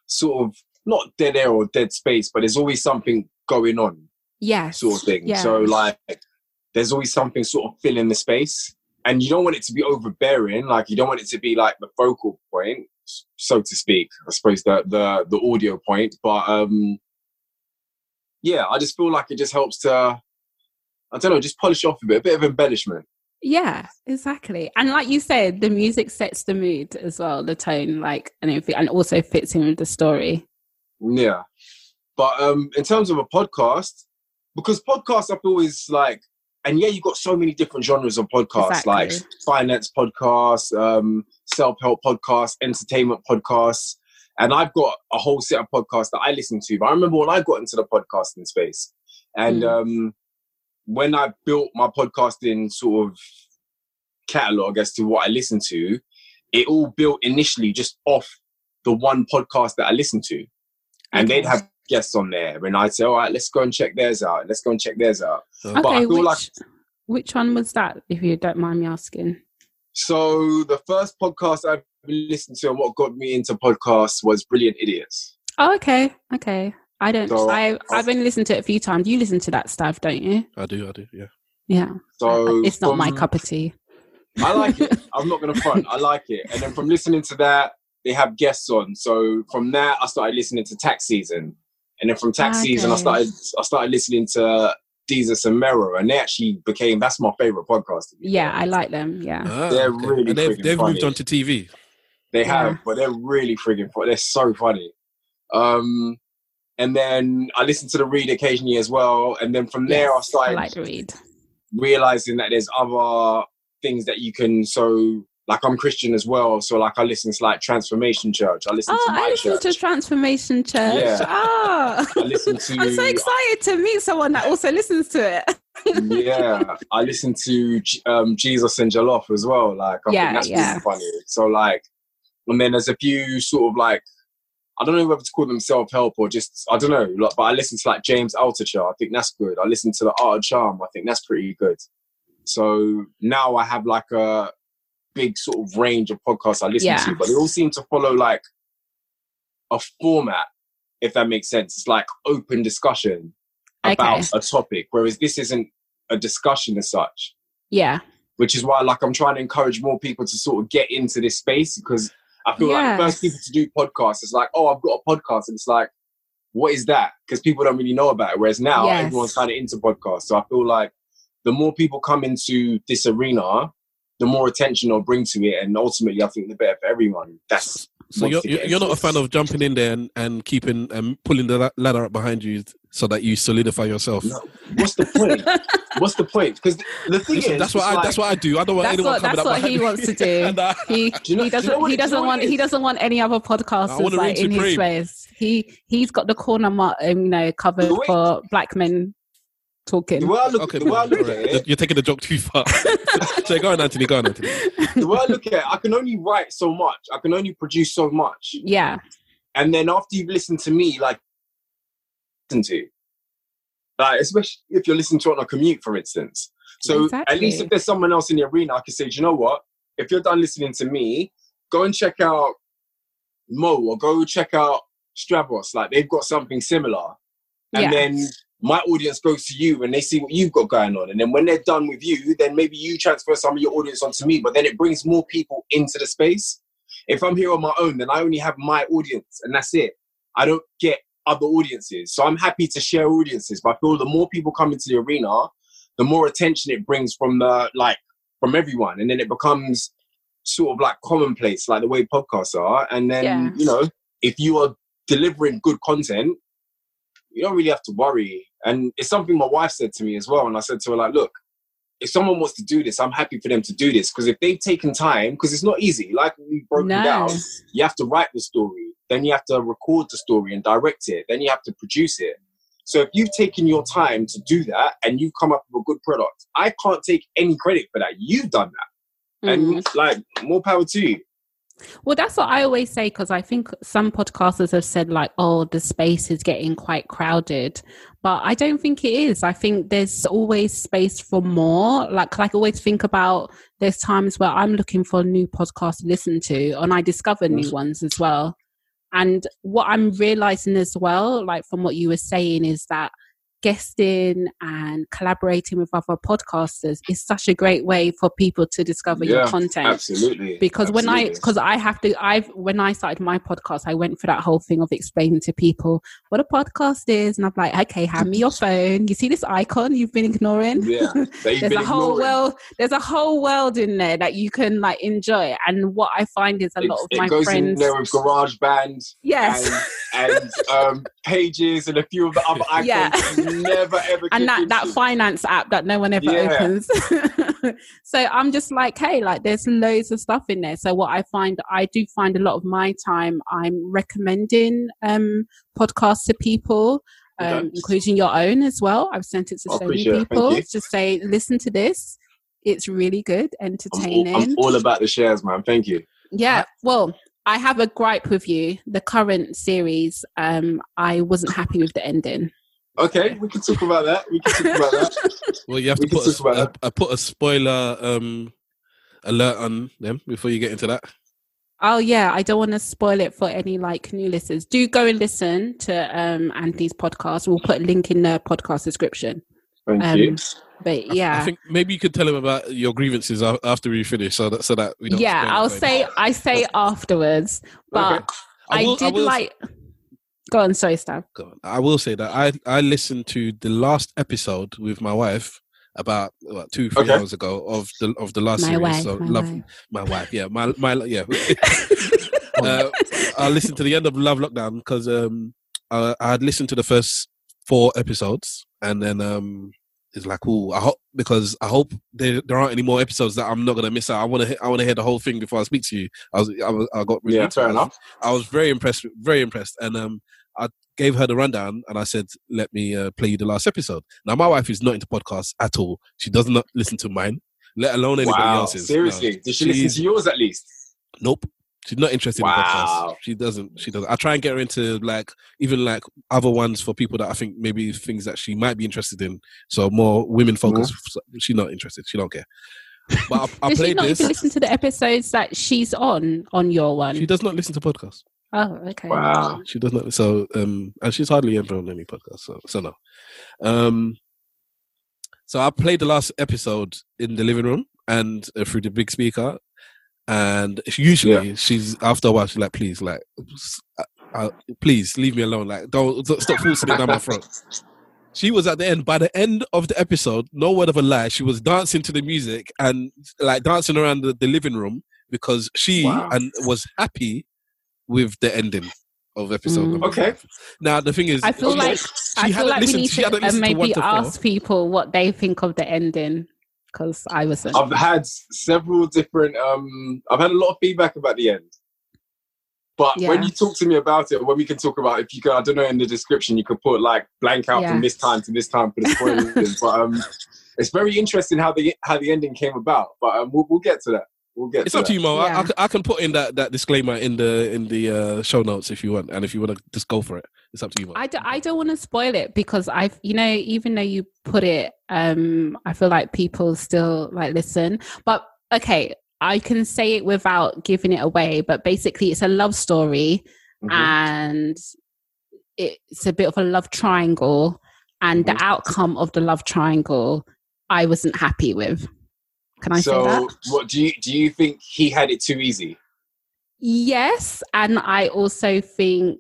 [SPEAKER 3] sort of not dead air or dead space, but there's always something going on,
[SPEAKER 2] yes,
[SPEAKER 3] sort of thing.
[SPEAKER 2] Yeah.
[SPEAKER 3] So like, there's always something sort of filling the space, and you don't want it to be overbearing. Like you don't want it to be like the focal point, so to speak. I suppose the the the audio point, but um, yeah, I just feel like it just helps to. I don't know, just polish off a bit, a bit of embellishment.
[SPEAKER 2] Yeah, exactly. And like you said, the music sets the mood as well, the tone, like and everything, and also fits in with the story.
[SPEAKER 3] Yeah. But um in terms of a podcast, because podcasts I feel is like and yeah, you've got so many different genres of podcasts, like finance podcasts, um, self-help podcasts, entertainment podcasts. And I've got a whole set of podcasts that I listen to. But I remember when I got into the podcasting space. And
[SPEAKER 2] Mm.
[SPEAKER 3] um when I built my podcasting sort of catalog as to what I listen to, it all built initially just off the one podcast that I listened to. And
[SPEAKER 2] Okay.
[SPEAKER 3] they'd have guests on there, and I'd say, "All right, let's go and check theirs out. Let's go and check theirs out."
[SPEAKER 1] So-
[SPEAKER 3] But I
[SPEAKER 2] Okay,
[SPEAKER 3] feel
[SPEAKER 2] which
[SPEAKER 3] like-
[SPEAKER 2] which one was that? If you don't mind me asking.
[SPEAKER 3] So the first podcast I've listened to and what got me into podcasts was Brilliant Idiots.
[SPEAKER 2] Oh, okay, okay. I don't.
[SPEAKER 3] So,
[SPEAKER 2] I I've only listened to it a few times. You listen to that stuff, don't you?
[SPEAKER 1] I do, I do, yeah.
[SPEAKER 2] Yeah.
[SPEAKER 3] So
[SPEAKER 2] it's not my cup of tea.
[SPEAKER 3] I like it. I'm not gonna front. I like it. And then from listening to that, they have guests on. So from that, I started listening to Tax Season, and then from Tax Season, I started I started listening to Desus and Mero, and they actually became that's my favorite podcast. to be
[SPEAKER 2] Yeah,
[SPEAKER 3] fair.
[SPEAKER 2] I like them. Yeah.
[SPEAKER 1] Ah,
[SPEAKER 3] They're really
[SPEAKER 1] and they've, they've moved
[SPEAKER 3] funny.
[SPEAKER 1] on to TV.
[SPEAKER 3] They
[SPEAKER 2] Yeah.
[SPEAKER 3] have, but they're really friggin' funny. They're so funny. Um, and then I listen to the read occasionally as well, and then from there I
[SPEAKER 2] Yes,
[SPEAKER 3] started
[SPEAKER 2] I like to read.
[SPEAKER 3] realizing that there's other things that you can so like I'm Christian as well, so like I listen to like Transformation Church. I listen
[SPEAKER 2] Oh,
[SPEAKER 3] to my
[SPEAKER 2] I listen
[SPEAKER 3] church.
[SPEAKER 2] to Transformation Church.
[SPEAKER 3] Yeah.
[SPEAKER 2] Ah.
[SPEAKER 3] I listen to
[SPEAKER 2] I'm so excited to meet someone that also listens to it.
[SPEAKER 3] yeah, I listen to um, Jesus and Jollof as well. Like I
[SPEAKER 2] Yeah,
[SPEAKER 3] think that's
[SPEAKER 2] yeah.
[SPEAKER 3] really funny. So like, and then there's a few sort of like I don't know whether to call them self help or just I don't know. Like, but I listen to like James Altucher. I think that's good. I listen to the Art of Charm. I think that's pretty good. So now I have like a big sort of range of podcasts I listen
[SPEAKER 2] Yeah.
[SPEAKER 3] to, but they all seem to follow like a format, if that makes sense. It's like open discussion about
[SPEAKER 2] Okay.
[SPEAKER 3] a topic, whereas this isn't a discussion as such.
[SPEAKER 2] Yeah.
[SPEAKER 3] Which is why, like, I'm trying to encourage more people to sort of get into this space because I feel like the first people to do podcasts is like, oh, I've got a podcast, and it's like, what is that? Because people don't really know about it. Whereas now
[SPEAKER 2] Yes.
[SPEAKER 3] everyone's kind of into podcasts, so I feel like the more people come into this arena, the more attention they'll bring to it, and ultimately, I think the better for everyone. That's
[SPEAKER 1] So you're, you're
[SPEAKER 3] get
[SPEAKER 1] you're
[SPEAKER 3] into
[SPEAKER 1] not a fan of jumping in there and, and keeping and pulling the ladder up behind you so that you solidify yourself.
[SPEAKER 3] No, what's the point? what's the point? Because the thing
[SPEAKER 1] Listen,
[SPEAKER 3] is,
[SPEAKER 1] that's what I,
[SPEAKER 3] like-
[SPEAKER 1] that's what I do. I don't want
[SPEAKER 2] That's
[SPEAKER 1] anyone
[SPEAKER 2] what
[SPEAKER 1] coming
[SPEAKER 2] that's
[SPEAKER 1] up
[SPEAKER 2] what he
[SPEAKER 1] me.
[SPEAKER 2] wants to do.
[SPEAKER 1] And, uh,
[SPEAKER 2] He
[SPEAKER 3] Do you know-
[SPEAKER 2] he
[SPEAKER 3] do you
[SPEAKER 2] doesn't
[SPEAKER 3] know
[SPEAKER 2] he
[SPEAKER 3] it- do you
[SPEAKER 2] doesn't
[SPEAKER 3] know
[SPEAKER 2] want he doesn't want any other podcasters like in his space. He he's got the corner mark, um, you know covered
[SPEAKER 3] way-
[SPEAKER 2] for black men talking.
[SPEAKER 3] The way I look,
[SPEAKER 1] okay,
[SPEAKER 3] the way I look
[SPEAKER 1] all
[SPEAKER 3] at it,
[SPEAKER 1] you're taking the joke too far. so go on, Anthony. Go on, Anthony.
[SPEAKER 3] the way I look at it, I can only write so much. I can only produce so much.
[SPEAKER 2] Yeah,
[SPEAKER 3] And then after you've listened to me, like listen to, like especially if you're listening to it on a commute, for instance. So at least if there's someone else in the arena, I can say, "Do you know what? If you're done listening to me, go and check out Mo or go check out Stravos. Like they've got something similar. And
[SPEAKER 2] Yeah.
[SPEAKER 3] then my audience goes to you and they see what you've got going on. And then when they're done with you, then maybe you transfer some of your audience onto me, but then it brings more people into the space. If I'm here on my own, then I only have my audience and that's it. I don't get other audiences. So I'm happy to share audiences, but I feel the more people come into the arena, the more attention it brings from the like from everyone. And then it becomes sort of like commonplace, like the way podcasts are. And then,
[SPEAKER 2] Yeah.
[SPEAKER 3] you know, if you are delivering good content, you don't really have to worry. And it's something my wife said to me as well. And I said to her, like, look, if someone wants to do this, I'm happy for them to do this. Because if they've taken time, because it's not easy, like we've broken
[SPEAKER 2] no,
[SPEAKER 3] down, you have to write the story, then you have to record the story and direct it, then you have to produce it. So if you've taken your time to do that and you've come up with a good product, I can't take any credit for that. You've done that.
[SPEAKER 2] Mm.
[SPEAKER 3] And like more power to you.
[SPEAKER 2] Well, that's what I always say because I think some podcasters have said like, "Oh, the space is getting quite crowded," but I don't think it is. I think there's always space for more. Like, like I always think about there's times where I'm looking for a new podcast to listen to, and I discover new ones as well. And what I'm realizing as well, like from what you were saying, is that guesting and collaborating with other podcasters is such a great way for people to discover your content
[SPEAKER 3] Absolutely.
[SPEAKER 2] because when I because I have to I've when I started my podcast I went through that whole thing of explaining to people what a podcast is and I'm like okay hand me your phone you see this icon you've been ignoring
[SPEAKER 3] yeah,
[SPEAKER 2] there's a whole
[SPEAKER 3] ignoring.
[SPEAKER 2] world there's a whole world in there that you can like enjoy and what I find is a
[SPEAKER 3] It,
[SPEAKER 2] lot of
[SPEAKER 3] it
[SPEAKER 2] my
[SPEAKER 3] goes in
[SPEAKER 2] friends
[SPEAKER 3] there with Garage Band
[SPEAKER 2] yes
[SPEAKER 3] and, and um, Pages and a few of the other icons.
[SPEAKER 2] Yeah.
[SPEAKER 3] Never ever
[SPEAKER 2] and that that finance app that no one ever
[SPEAKER 3] Yeah.
[SPEAKER 2] opens. So i'm just like hey like there's loads of stuff in there. So what i find i do find a lot of my time i'm recommending um podcasts to people um, including your own as well. I've sent it to so many
[SPEAKER 3] appreciate it. Thank
[SPEAKER 2] people. to say listen to this. It's really good
[SPEAKER 3] I'm all,
[SPEAKER 2] entertaining.
[SPEAKER 3] I'm all about the shares, man. Thank you.
[SPEAKER 2] yeah well i have a gripe with you. The current series um i wasn't happy with the ending
[SPEAKER 3] Okay, we can talk about that. We can talk about that.
[SPEAKER 1] Well, you have
[SPEAKER 3] We
[SPEAKER 1] to put
[SPEAKER 3] talk about
[SPEAKER 1] a, a, a put a spoiler um alert on them before you get into that.
[SPEAKER 2] Oh yeah, I don't want to spoil it for any like new listeners. Do go and listen to um Anthony's podcast. We'll put a link in the podcast description.
[SPEAKER 3] Thank
[SPEAKER 2] Um,
[SPEAKER 3] you.
[SPEAKER 2] But yeah,
[SPEAKER 1] I
[SPEAKER 2] yeah,
[SPEAKER 1] think maybe you could tell him about your grievances after we finish, so that so that we don't.
[SPEAKER 2] yeah, I'll say. I say afterwards. But
[SPEAKER 3] Okay.
[SPEAKER 2] I,
[SPEAKER 1] will-
[SPEAKER 2] did
[SPEAKER 1] will-
[SPEAKER 2] like. Go on, sorry, Stav.
[SPEAKER 1] go on. I will say that I I listened to the last episode with my wife about what, two three
[SPEAKER 3] Okay.
[SPEAKER 1] hours ago of the of the last
[SPEAKER 2] My
[SPEAKER 1] series.
[SPEAKER 2] wife,
[SPEAKER 1] so
[SPEAKER 2] my
[SPEAKER 1] love
[SPEAKER 2] wife.
[SPEAKER 1] my wife, yeah, my my yeah. uh, I listened to the end of Love Lockdown because um, I, I had listened to the first four episodes, and then um, it's like, oh, I hope because I hope there, there aren't any more episodes that I'm not gonna miss out. I want to I want to hear the whole thing before I speak to you. I was I, was, I got really
[SPEAKER 3] Yeah,
[SPEAKER 1] into
[SPEAKER 3] fair enough.
[SPEAKER 1] I was very impressed, very impressed, and um, I gave her the rundown, and I said, "Let me uh, play you the last episode." Now, my wife is not into podcasts at all. She does not listen to mine, let alone anybody
[SPEAKER 3] Wow.
[SPEAKER 1] else's. No.
[SPEAKER 3] Seriously, did she listen to yours at least?
[SPEAKER 1] Nope. She's not interested in
[SPEAKER 3] Wow.
[SPEAKER 1] podcasts. She doesn't. She doesn't. I try and get her into like even like other ones for people that I think maybe things that she might be interested in. So more women focused. She's not interested. She don't care. But I, I
[SPEAKER 2] Does she not
[SPEAKER 1] this.
[SPEAKER 2] even listen to the episodes that she's on on your one?
[SPEAKER 1] She does not listen to podcasts.
[SPEAKER 2] Oh, okay.
[SPEAKER 3] Wow.
[SPEAKER 1] She does not. So um, and she's hardly ever on any podcast. So so no. Um. So I played the last episode in the living room and uh, through the big speaker, and usually she's after a while she's like, please, like, s- uh, uh, please leave me alone. Like, don't, don't stop forcing it down my throat. She was at the end. By the end of the episode, no word of a lie, she was dancing to the music and like dancing around the, the living room because she
[SPEAKER 3] Wow.
[SPEAKER 1] and was happy with the ending. of episode
[SPEAKER 2] Mm.
[SPEAKER 1] number
[SPEAKER 3] Okay.
[SPEAKER 1] five. Now the thing is,
[SPEAKER 2] I feel like
[SPEAKER 1] she
[SPEAKER 2] I feel
[SPEAKER 1] hadn't
[SPEAKER 2] like we
[SPEAKER 1] listened-
[SPEAKER 2] need to
[SPEAKER 1] hadn't
[SPEAKER 2] uh,
[SPEAKER 1] listened to one
[SPEAKER 2] maybe
[SPEAKER 1] to four.
[SPEAKER 2] ask people what they think of the ending because I wasn't.
[SPEAKER 3] I've had several different. Um, I've had a lot of feedback about the end. But when you talk to me about it, when we can talk about, if you can, I don't know, in the description, you could put like blank out
[SPEAKER 2] Yeah.
[SPEAKER 3] from this time to this time for the spoilers. but um, it's very interesting how the how the ending came about. But um, we'll, we'll get to that. We'll get.
[SPEAKER 1] It's
[SPEAKER 3] to
[SPEAKER 1] up to you, Mo. I, I
[SPEAKER 2] Yeah.
[SPEAKER 1] can put in that, that disclaimer in the in the uh, show notes if you want, and if you want to just go for it, it's up to you, Mo.
[SPEAKER 2] I, do, I don't want to spoil it because I've you know even though you put it um I feel like people still like listen but okay I can say it without giving it away but basically it's a love story
[SPEAKER 3] Mhm.
[SPEAKER 2] and it's a bit of a love triangle and the outcome of the love triangle I wasn't happy with can I
[SPEAKER 3] so,
[SPEAKER 2] say that
[SPEAKER 3] what do you do? You think he had it too easy?
[SPEAKER 2] Yes, and I also think,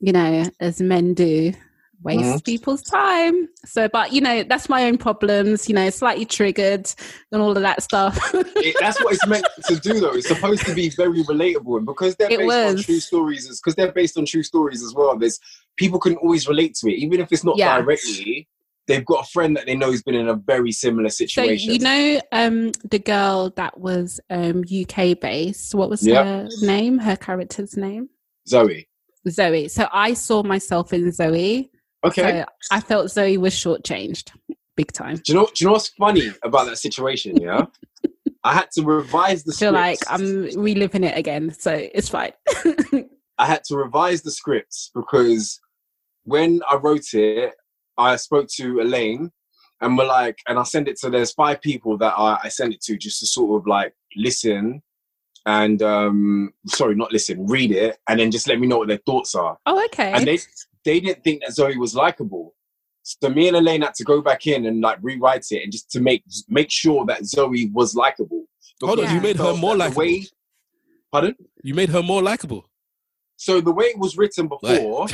[SPEAKER 2] you know, as men do, waste
[SPEAKER 3] Mhm.
[SPEAKER 2] people's time. So, but you know, that's my own problems. You know, slightly triggered and all of that stuff.
[SPEAKER 3] It, that's what it's meant to do, though. It's supposed to be very relatable, and because they're
[SPEAKER 2] It
[SPEAKER 3] based on true stories, because they're based on true stories as well. There's people can always relate to it, even if it's not
[SPEAKER 2] Yeah.
[SPEAKER 3] directly. They've got a friend that they know has been in a very similar situation.
[SPEAKER 2] so you know, um, the girl that was um UK based. What was
[SPEAKER 3] Yep.
[SPEAKER 2] her name? Her character's name?
[SPEAKER 3] Zoe.
[SPEAKER 2] Zoe. So I saw myself in Zoe.
[SPEAKER 3] Okay.
[SPEAKER 2] So I felt Zoe was shortchanged, big time.
[SPEAKER 3] do you know? Do you know what's funny about that situation? Yeah. I had to revise the
[SPEAKER 2] I feel like. I'm reliving it again, so it's fine.
[SPEAKER 3] I had to revise the scripts because when I wrote it, I spoke to Elaine and we're like, and I send it to, there's five people that I, I sent it to just to sort of like listen and, um, sorry, not listen, read it and then just let me know what their thoughts are.
[SPEAKER 2] oh, okay.
[SPEAKER 3] And they, they didn't think that Zoe was likable. So me and Elaine had to go back in and like rewrite it and just to make make sure that Zoe was likable.
[SPEAKER 1] Hold on, you made her more
[SPEAKER 3] that
[SPEAKER 1] likable.
[SPEAKER 3] way- Pardon?
[SPEAKER 1] You made her more likable.
[SPEAKER 3] So the way it was written before,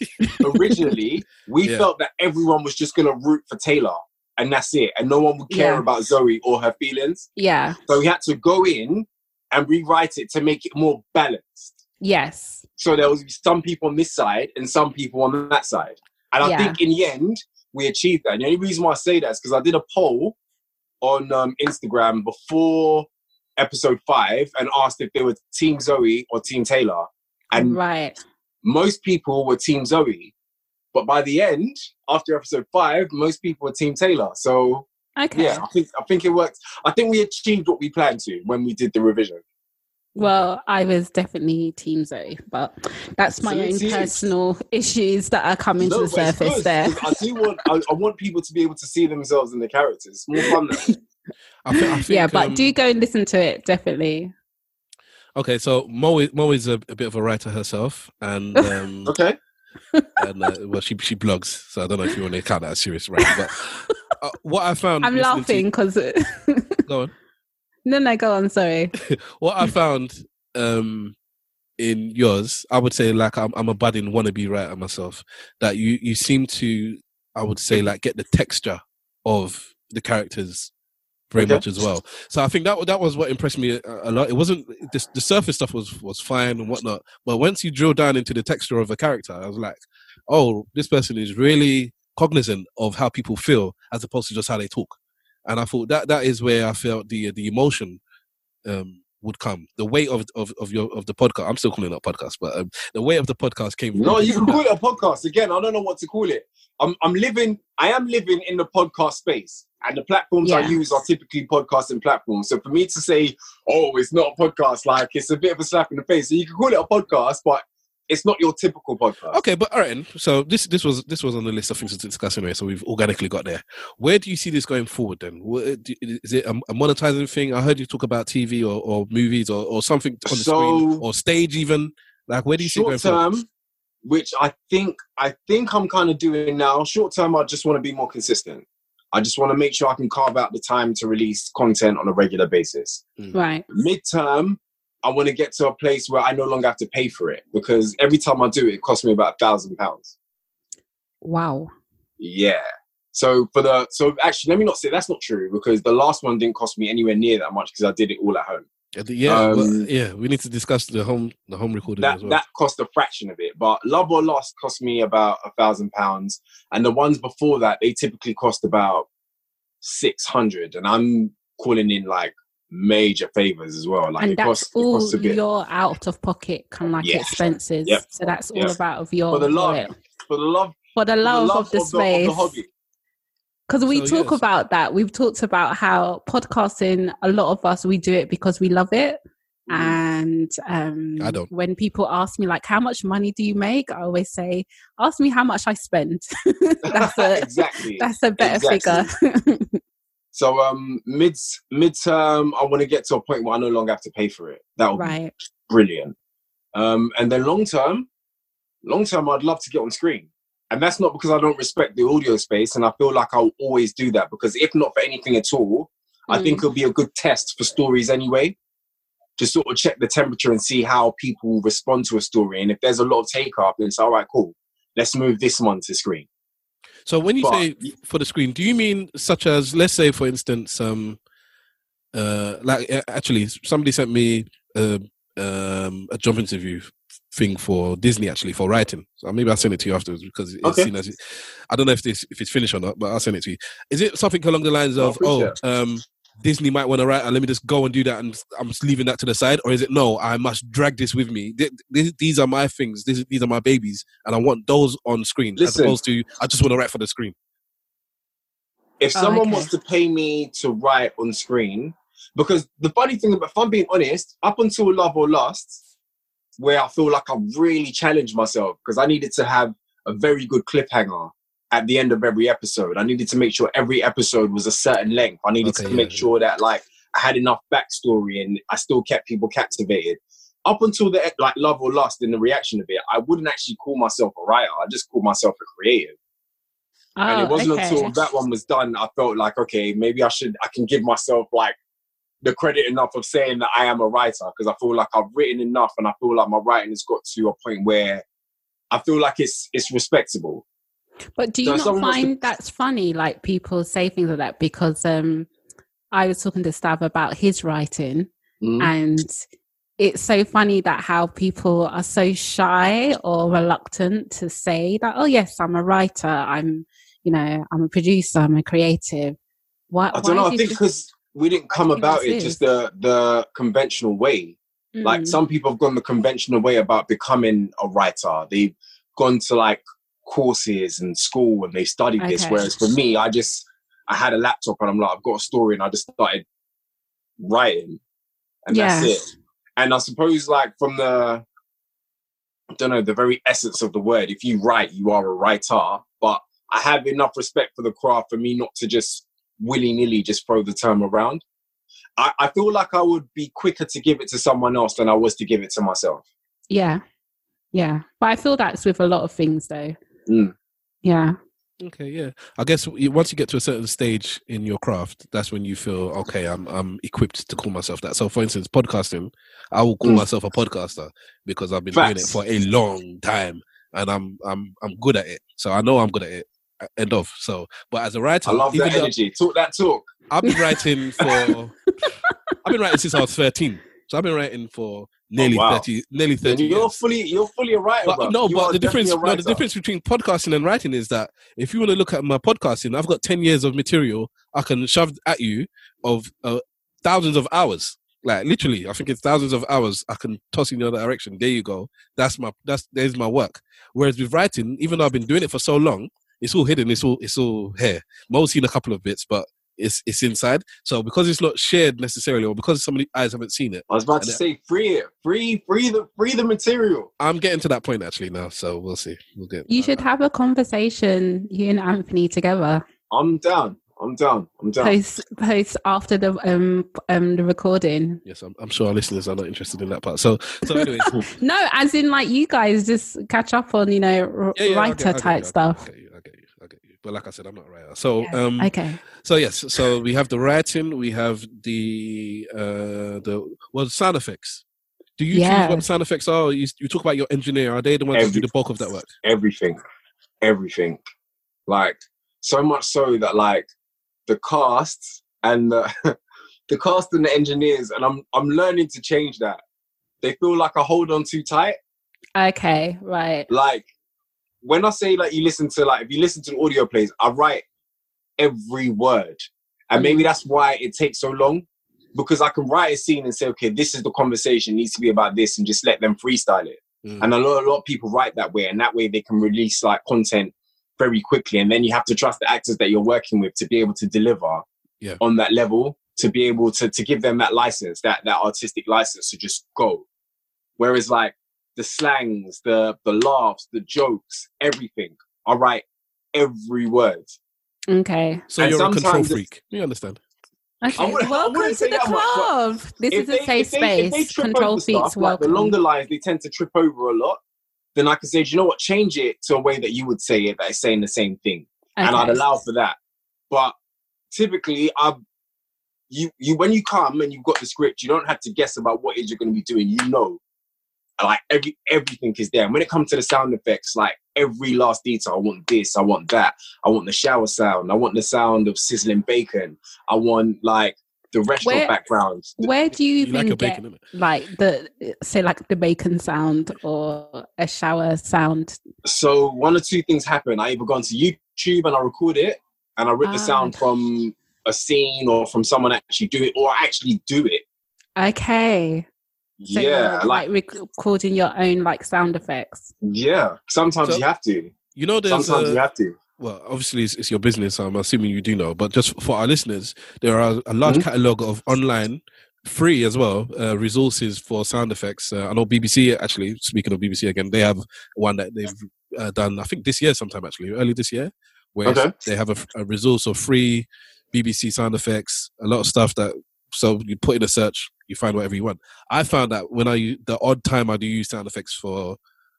[SPEAKER 3] originally, we
[SPEAKER 1] Yeah.
[SPEAKER 3] felt that everyone was just gonna root for Taylor, and that's it, and no one would care
[SPEAKER 2] Yeah.
[SPEAKER 3] about Zoe or her feelings.
[SPEAKER 2] yeah.
[SPEAKER 3] So we had to go in and rewrite it to make it more balanced.
[SPEAKER 2] Yes.
[SPEAKER 3] So there was some people on this side and some people on that side, and I
[SPEAKER 2] Yeah.
[SPEAKER 3] think in the end we achieved that. And the only reason why I say that is because I did a poll on um, Instagram before episode five and asked if they were Team Zoe or Team Taylor, and
[SPEAKER 2] right.
[SPEAKER 3] most people were Team Zoe. But by the end, after episode five, most people were Team Taylor. So
[SPEAKER 2] Okay.
[SPEAKER 3] yeah, I think I think it worked. I think we achieved what we planned to when we did the revision.
[SPEAKER 2] Well, I was definitely Team Zoe, but that's my
[SPEAKER 3] Salute
[SPEAKER 2] own personal issues that are coming to the surface
[SPEAKER 3] good,
[SPEAKER 2] there.
[SPEAKER 3] 'cause I do want I, I want people to be able to see themselves in the characters. It's more fun that.
[SPEAKER 1] I thi- I think,
[SPEAKER 2] yeah, but
[SPEAKER 1] um,
[SPEAKER 2] do go and listen to it, definitely.
[SPEAKER 1] Okay, so Mo is, Mo is a, a bit of a writer herself, and um,
[SPEAKER 3] Okay.
[SPEAKER 1] and uh, well, she she blogs, so I don't know if you want to count that as serious writing. But uh, what I found,
[SPEAKER 2] I'm laughing because.
[SPEAKER 1] go on.
[SPEAKER 2] no, no, go on. Sorry.
[SPEAKER 1] What I found um, in yours, I would say, like I'm, I'm a budding wannabe writer myself. That you you seem to, I would say, like get the texture of the characters very
[SPEAKER 3] Okay.
[SPEAKER 1] much as well. So I think that that was what impressed me a, a lot. It wasn't the, the surface stuff was was fine and whatnot, but once you drill down into the texture of a character, I was like, oh, this person is really cognizant of how people feel as opposed to just how they talk. And I thought that that is where I felt the the emotion um, would come. The weight of, of of your of the podcast. I'm still calling it a podcast, but um, the weight of the podcast came.
[SPEAKER 3] No, you can call it a podcast. Again, I don't know what to call it. I'm I'm living I am living in the podcast space. And the platforms I use are typically podcasting platforms. So for me to say, oh, it's not a podcast, like it's a bit of a slap in the face. So you can call it a podcast, but it's not your typical podcast.
[SPEAKER 1] Okay, but all right. then. So this this was this was on the list of things to discuss anyway. So we've organically got there. Where do you see this going forward? Then is it a, a monetizing thing? I heard you talk about TV or, or movies or, or something on the screen or stage even. Like where do you see it going
[SPEAKER 3] short
[SPEAKER 1] forward?
[SPEAKER 3] term, which I think I think I'm kind of doing now. Short term, I just want to be more consistent. I just want to make sure I can carve out the time to release content on a regular basis. Hmm.
[SPEAKER 2] Right.
[SPEAKER 3] Midterm, I want to get to a place where I no longer have to pay for it because every time I do it, it costs me about a thousand pounds.
[SPEAKER 2] Wow.
[SPEAKER 3] Yeah. So for the so actually, let me not say that's not true because the last one didn't cost me anywhere near that much because I did it all at home.
[SPEAKER 1] Yeah, the- yeah,
[SPEAKER 3] Um,
[SPEAKER 1] yeah. We need to discuss the home the home recording
[SPEAKER 3] that
[SPEAKER 1] as well.
[SPEAKER 3] that cost a fraction of it. But Love or Lust cost me about a thousand pounds, and the ones before that they typically cost about six hundred. And I'm calling in like major favors as well. Like
[SPEAKER 2] and that's
[SPEAKER 3] costs,
[SPEAKER 2] all
[SPEAKER 3] bit
[SPEAKER 2] your out of pocket kind of like
[SPEAKER 3] Yeah.
[SPEAKER 2] expenses.
[SPEAKER 3] Yep.
[SPEAKER 2] So that's all
[SPEAKER 3] Yep.
[SPEAKER 2] about of your
[SPEAKER 3] for the love,
[SPEAKER 2] wallet.
[SPEAKER 3] for the love,
[SPEAKER 2] for the
[SPEAKER 3] for
[SPEAKER 2] love,
[SPEAKER 3] the
[SPEAKER 2] of the space.
[SPEAKER 3] hobby.
[SPEAKER 2] Because we
[SPEAKER 1] So,
[SPEAKER 2] talk
[SPEAKER 1] yes.
[SPEAKER 2] about that. We've talked about how podcasting, a lot of us, we do it because we love it. And um,
[SPEAKER 1] I don't.
[SPEAKER 2] when people ask me, like, how much money do you make? I always say, ask me how much I spend. that's a
[SPEAKER 3] exactly.
[SPEAKER 2] that's a better
[SPEAKER 3] Exactly.
[SPEAKER 2] figure.
[SPEAKER 3] So um mid midterm, I want to get to a point where I no longer have to pay for it. That would be brilliant. Um, and then long term, long term, I'd love to get on screen. And that's not because I don't respect the audio space, and I feel like I'll always do that. Because if not for anything at all, I
[SPEAKER 2] Mm.
[SPEAKER 3] think it'll be a good test for stories anyway. Just sort of check the temperature and see how people respond to a story. And if there's a lot of take up, then it's all right, cool. Let's move this one to screen.
[SPEAKER 1] So when you
[SPEAKER 3] But-
[SPEAKER 1] say for the screen, do you mean such as let's say for instance, um, uh, like actually somebody sent me uh, um, a job interview thing for Disney actually for writing. So maybe I'll send it to you afterwards because it's
[SPEAKER 3] Okay.
[SPEAKER 1] seen as I don't know if this if it's finished or not, but I'll send it to you. Is it something along the lines of oh um, Disney might want to write and let me just go and do that and I'm just leaving that to the side, or is it no? I must drag this with me. Th- th- These are my things. These these are my babies, and I want those on screen as opposed to I just want to write for the screen.
[SPEAKER 3] if
[SPEAKER 2] Oh,
[SPEAKER 3] someone
[SPEAKER 2] okay.
[SPEAKER 3] wants to pay me to write on screen, because the funny thing about, if I'm being honest, up until Love or Lust, where I feel like I really challenged myself because I needed to have a very good cliffhanger at the end of every episode. I needed to make sure every episode was a certain length. I needed
[SPEAKER 1] Okay,
[SPEAKER 3] to
[SPEAKER 1] yeah,
[SPEAKER 3] make
[SPEAKER 1] yeah.
[SPEAKER 3] sure that like I had enough backstory and I still kept people captivated. Up until the like Love or Lust and the reaction of it, I wouldn't actually call myself a writer. I just call myself a creative and
[SPEAKER 2] Oh,
[SPEAKER 3] it wasn't
[SPEAKER 2] okay.
[SPEAKER 3] until that one was done I felt like okay maybe I should I can give myself like the credit enough of saying that I am a writer because I feel like I've written enough and I feel like my writing has got to a point where I feel like it's it's respectable.
[SPEAKER 2] But do you
[SPEAKER 3] if
[SPEAKER 2] not
[SPEAKER 3] wants to-
[SPEAKER 2] find that's funny? Like people say things like that because um, I was talking to Stav about his writing,
[SPEAKER 3] Mm.
[SPEAKER 2] and it's so funny that how people are so shy or reluctant to say that. Oh yes, I'm a writer. I'm, you know, I'm a producer. I'm a creative. Why?
[SPEAKER 3] I don't know. I think because we didn't come
[SPEAKER 2] do you think
[SPEAKER 3] about it
[SPEAKER 2] is?
[SPEAKER 3] just the the conventional way. Like
[SPEAKER 2] Mm,
[SPEAKER 3] some people have gone the conventional way about becoming a writer. They've gone to like courses and school and they studied this.
[SPEAKER 2] Okay.
[SPEAKER 3] Whereas for me, I just I had a laptop and I'm like, I've got a story and I just started writing. And that's it. And I suppose like from the I don't know, the very essence of the word, if you write, you are a writer. But I have enough respect for the craft for me not to just willy-nilly just throw the term around. I, I feel like I would be quicker to give it to someone else than I was to give it to myself.
[SPEAKER 2] yeah, yeah. But I feel that's with a lot of things, though.
[SPEAKER 3] Mm.
[SPEAKER 2] Yeah.
[SPEAKER 1] Okay, yeah. I guess once you get to a certain stage in your craft, that's when you feel okay. I'm I'm equipped to call myself that. So, for instance, podcasting, I will call
[SPEAKER 3] Mm.
[SPEAKER 1] myself a podcaster because I've been doing it for a long time, and I'm I'm I'm good at it. So I know I'm good at it. uh, End of. So, but as a writer,
[SPEAKER 3] I love
[SPEAKER 1] even
[SPEAKER 3] that
[SPEAKER 1] though
[SPEAKER 3] energy. Talk that talk.
[SPEAKER 1] I've been writing for I've been writing since I was 13. So I've been writing for nearly
[SPEAKER 3] wow.
[SPEAKER 1] 30 nearly 30
[SPEAKER 3] you're
[SPEAKER 1] years.
[SPEAKER 3] fully you're fully a writer.
[SPEAKER 1] But, no,
[SPEAKER 3] You
[SPEAKER 1] but the difference, no, the difference between podcasting and writing is that if you want to look at my podcasting, I've got ten years of material I can shove at you of uh, thousands of hours. Like literally, I think it's thousands of hours I can toss in the other direction. There you go. That's my that's there's my work. Whereas with writing, even though I've been doing it for so long, it's all hidden. It's all it's all here. Mo's seen a couple of bits, but it's it's inside. So because it's not shared necessarily, or because somebody eyes haven't seen it,
[SPEAKER 3] I was about to say free it, free, free the, free the material.
[SPEAKER 1] I'm getting to that point actually now. So we'll see. We'll get.
[SPEAKER 2] You should have a conversation, you and Anthony together.
[SPEAKER 3] I'm down. I'm down. I'm down.
[SPEAKER 2] Post post after the um um the recording.
[SPEAKER 1] Yes, I'm, I'm sure our listeners are not interested in that part. So, so anyways,
[SPEAKER 2] No, as in like you guys just catch up on you know r-
[SPEAKER 1] Yeah, yeah,
[SPEAKER 2] writer
[SPEAKER 1] get- I get
[SPEAKER 2] type
[SPEAKER 1] you, I
[SPEAKER 2] stuff.
[SPEAKER 1] But like I said, I'm not a writer. So,
[SPEAKER 2] Yeah.
[SPEAKER 1] um,
[SPEAKER 2] Okay.
[SPEAKER 1] so yes, so we have the writing, we have the uh, the well, sound effects. Do you choose what the sound effects are? You, you talk about your engineer. Are they the ones who do the bulk of that work?
[SPEAKER 3] everything, everything. Like so much so that like the cast and the the cast and the engineers, and I'm I'm learning to change that. They feel like I hold on too tight.
[SPEAKER 2] Okay, right.
[SPEAKER 3] Like when I say like you listen to like if you listen to the audio plays, I write every word, and maybe that's why it takes so long because I can write a scene and say, okay, this is the conversation needs to be about this, and just let them freestyle it.
[SPEAKER 1] Mm.
[SPEAKER 3] And a lot, a lot of people write that way, and that way they can release like content very quickly. And then you have to trust the actors that you're working with to be able to deliver
[SPEAKER 1] Yeah.
[SPEAKER 3] on that level, to be able to to give them that license, that that artistic license to just go. Whereas like the slangs, the the laughs, the jokes, everything, I write every word.
[SPEAKER 2] Okay.
[SPEAKER 1] So
[SPEAKER 3] And
[SPEAKER 1] you're a control freak. You understand?
[SPEAKER 2] Okay.
[SPEAKER 3] wouldn't-
[SPEAKER 2] welcome to the
[SPEAKER 3] that much,
[SPEAKER 2] club. This is
[SPEAKER 3] they-
[SPEAKER 2] a safe
[SPEAKER 3] if they- if they
[SPEAKER 2] space.
[SPEAKER 3] trip
[SPEAKER 2] Control
[SPEAKER 3] over
[SPEAKER 2] freaks
[SPEAKER 3] like
[SPEAKER 2] welcome.
[SPEAKER 3] the longer lines, they tend to trip over a lot. Then I can say, do you know what? Change it to a way that you would say it, that is saying the same thing. and I'd allow for that. But typically, I you you when you come and you've got the script, you don't have to guess about what it is you're going to be doing. You know, like every everything is there. And when it comes to the sound effects, like every last detail, I want this, I want that, I want the shower sound, I want the sound of sizzling bacon, I want like the restaurant
[SPEAKER 2] Where-
[SPEAKER 3] background.
[SPEAKER 2] Where do you
[SPEAKER 1] You
[SPEAKER 2] even
[SPEAKER 1] like
[SPEAKER 2] get
[SPEAKER 1] bacon,
[SPEAKER 2] like the say like the bacon sound or a shower sound?
[SPEAKER 3] So one or two things happen. I either go onto YouTube and I record it, and I rip the
[SPEAKER 2] Ah.
[SPEAKER 3] sound from a scene or from someone actually do it, or I actually do it.
[SPEAKER 2] Okay. So
[SPEAKER 3] yeah, like
[SPEAKER 2] like recording your own like sound effects.
[SPEAKER 3] Yeah, sometimes
[SPEAKER 1] So-
[SPEAKER 3] you have to.
[SPEAKER 1] You know, there's
[SPEAKER 3] Sometimes
[SPEAKER 1] uh,
[SPEAKER 3] you have to.
[SPEAKER 1] well, obviously it's, it's your business. So I'm assuming you do know, but just for our listeners, there are a large
[SPEAKER 3] Mhm.
[SPEAKER 1] catalog of online, free as well, uh, resources for sound effects. Uh, I know BBC actually. Speaking of BBC again, they have one that they've uh, done. I think this year, sometime actually, early this year, where
[SPEAKER 3] Okay.
[SPEAKER 1] they have a, a resource of free BBC sound effects. A lot of stuff that so you put in a search, you find whatever you want. I found that when I the odd time I do use sound effects for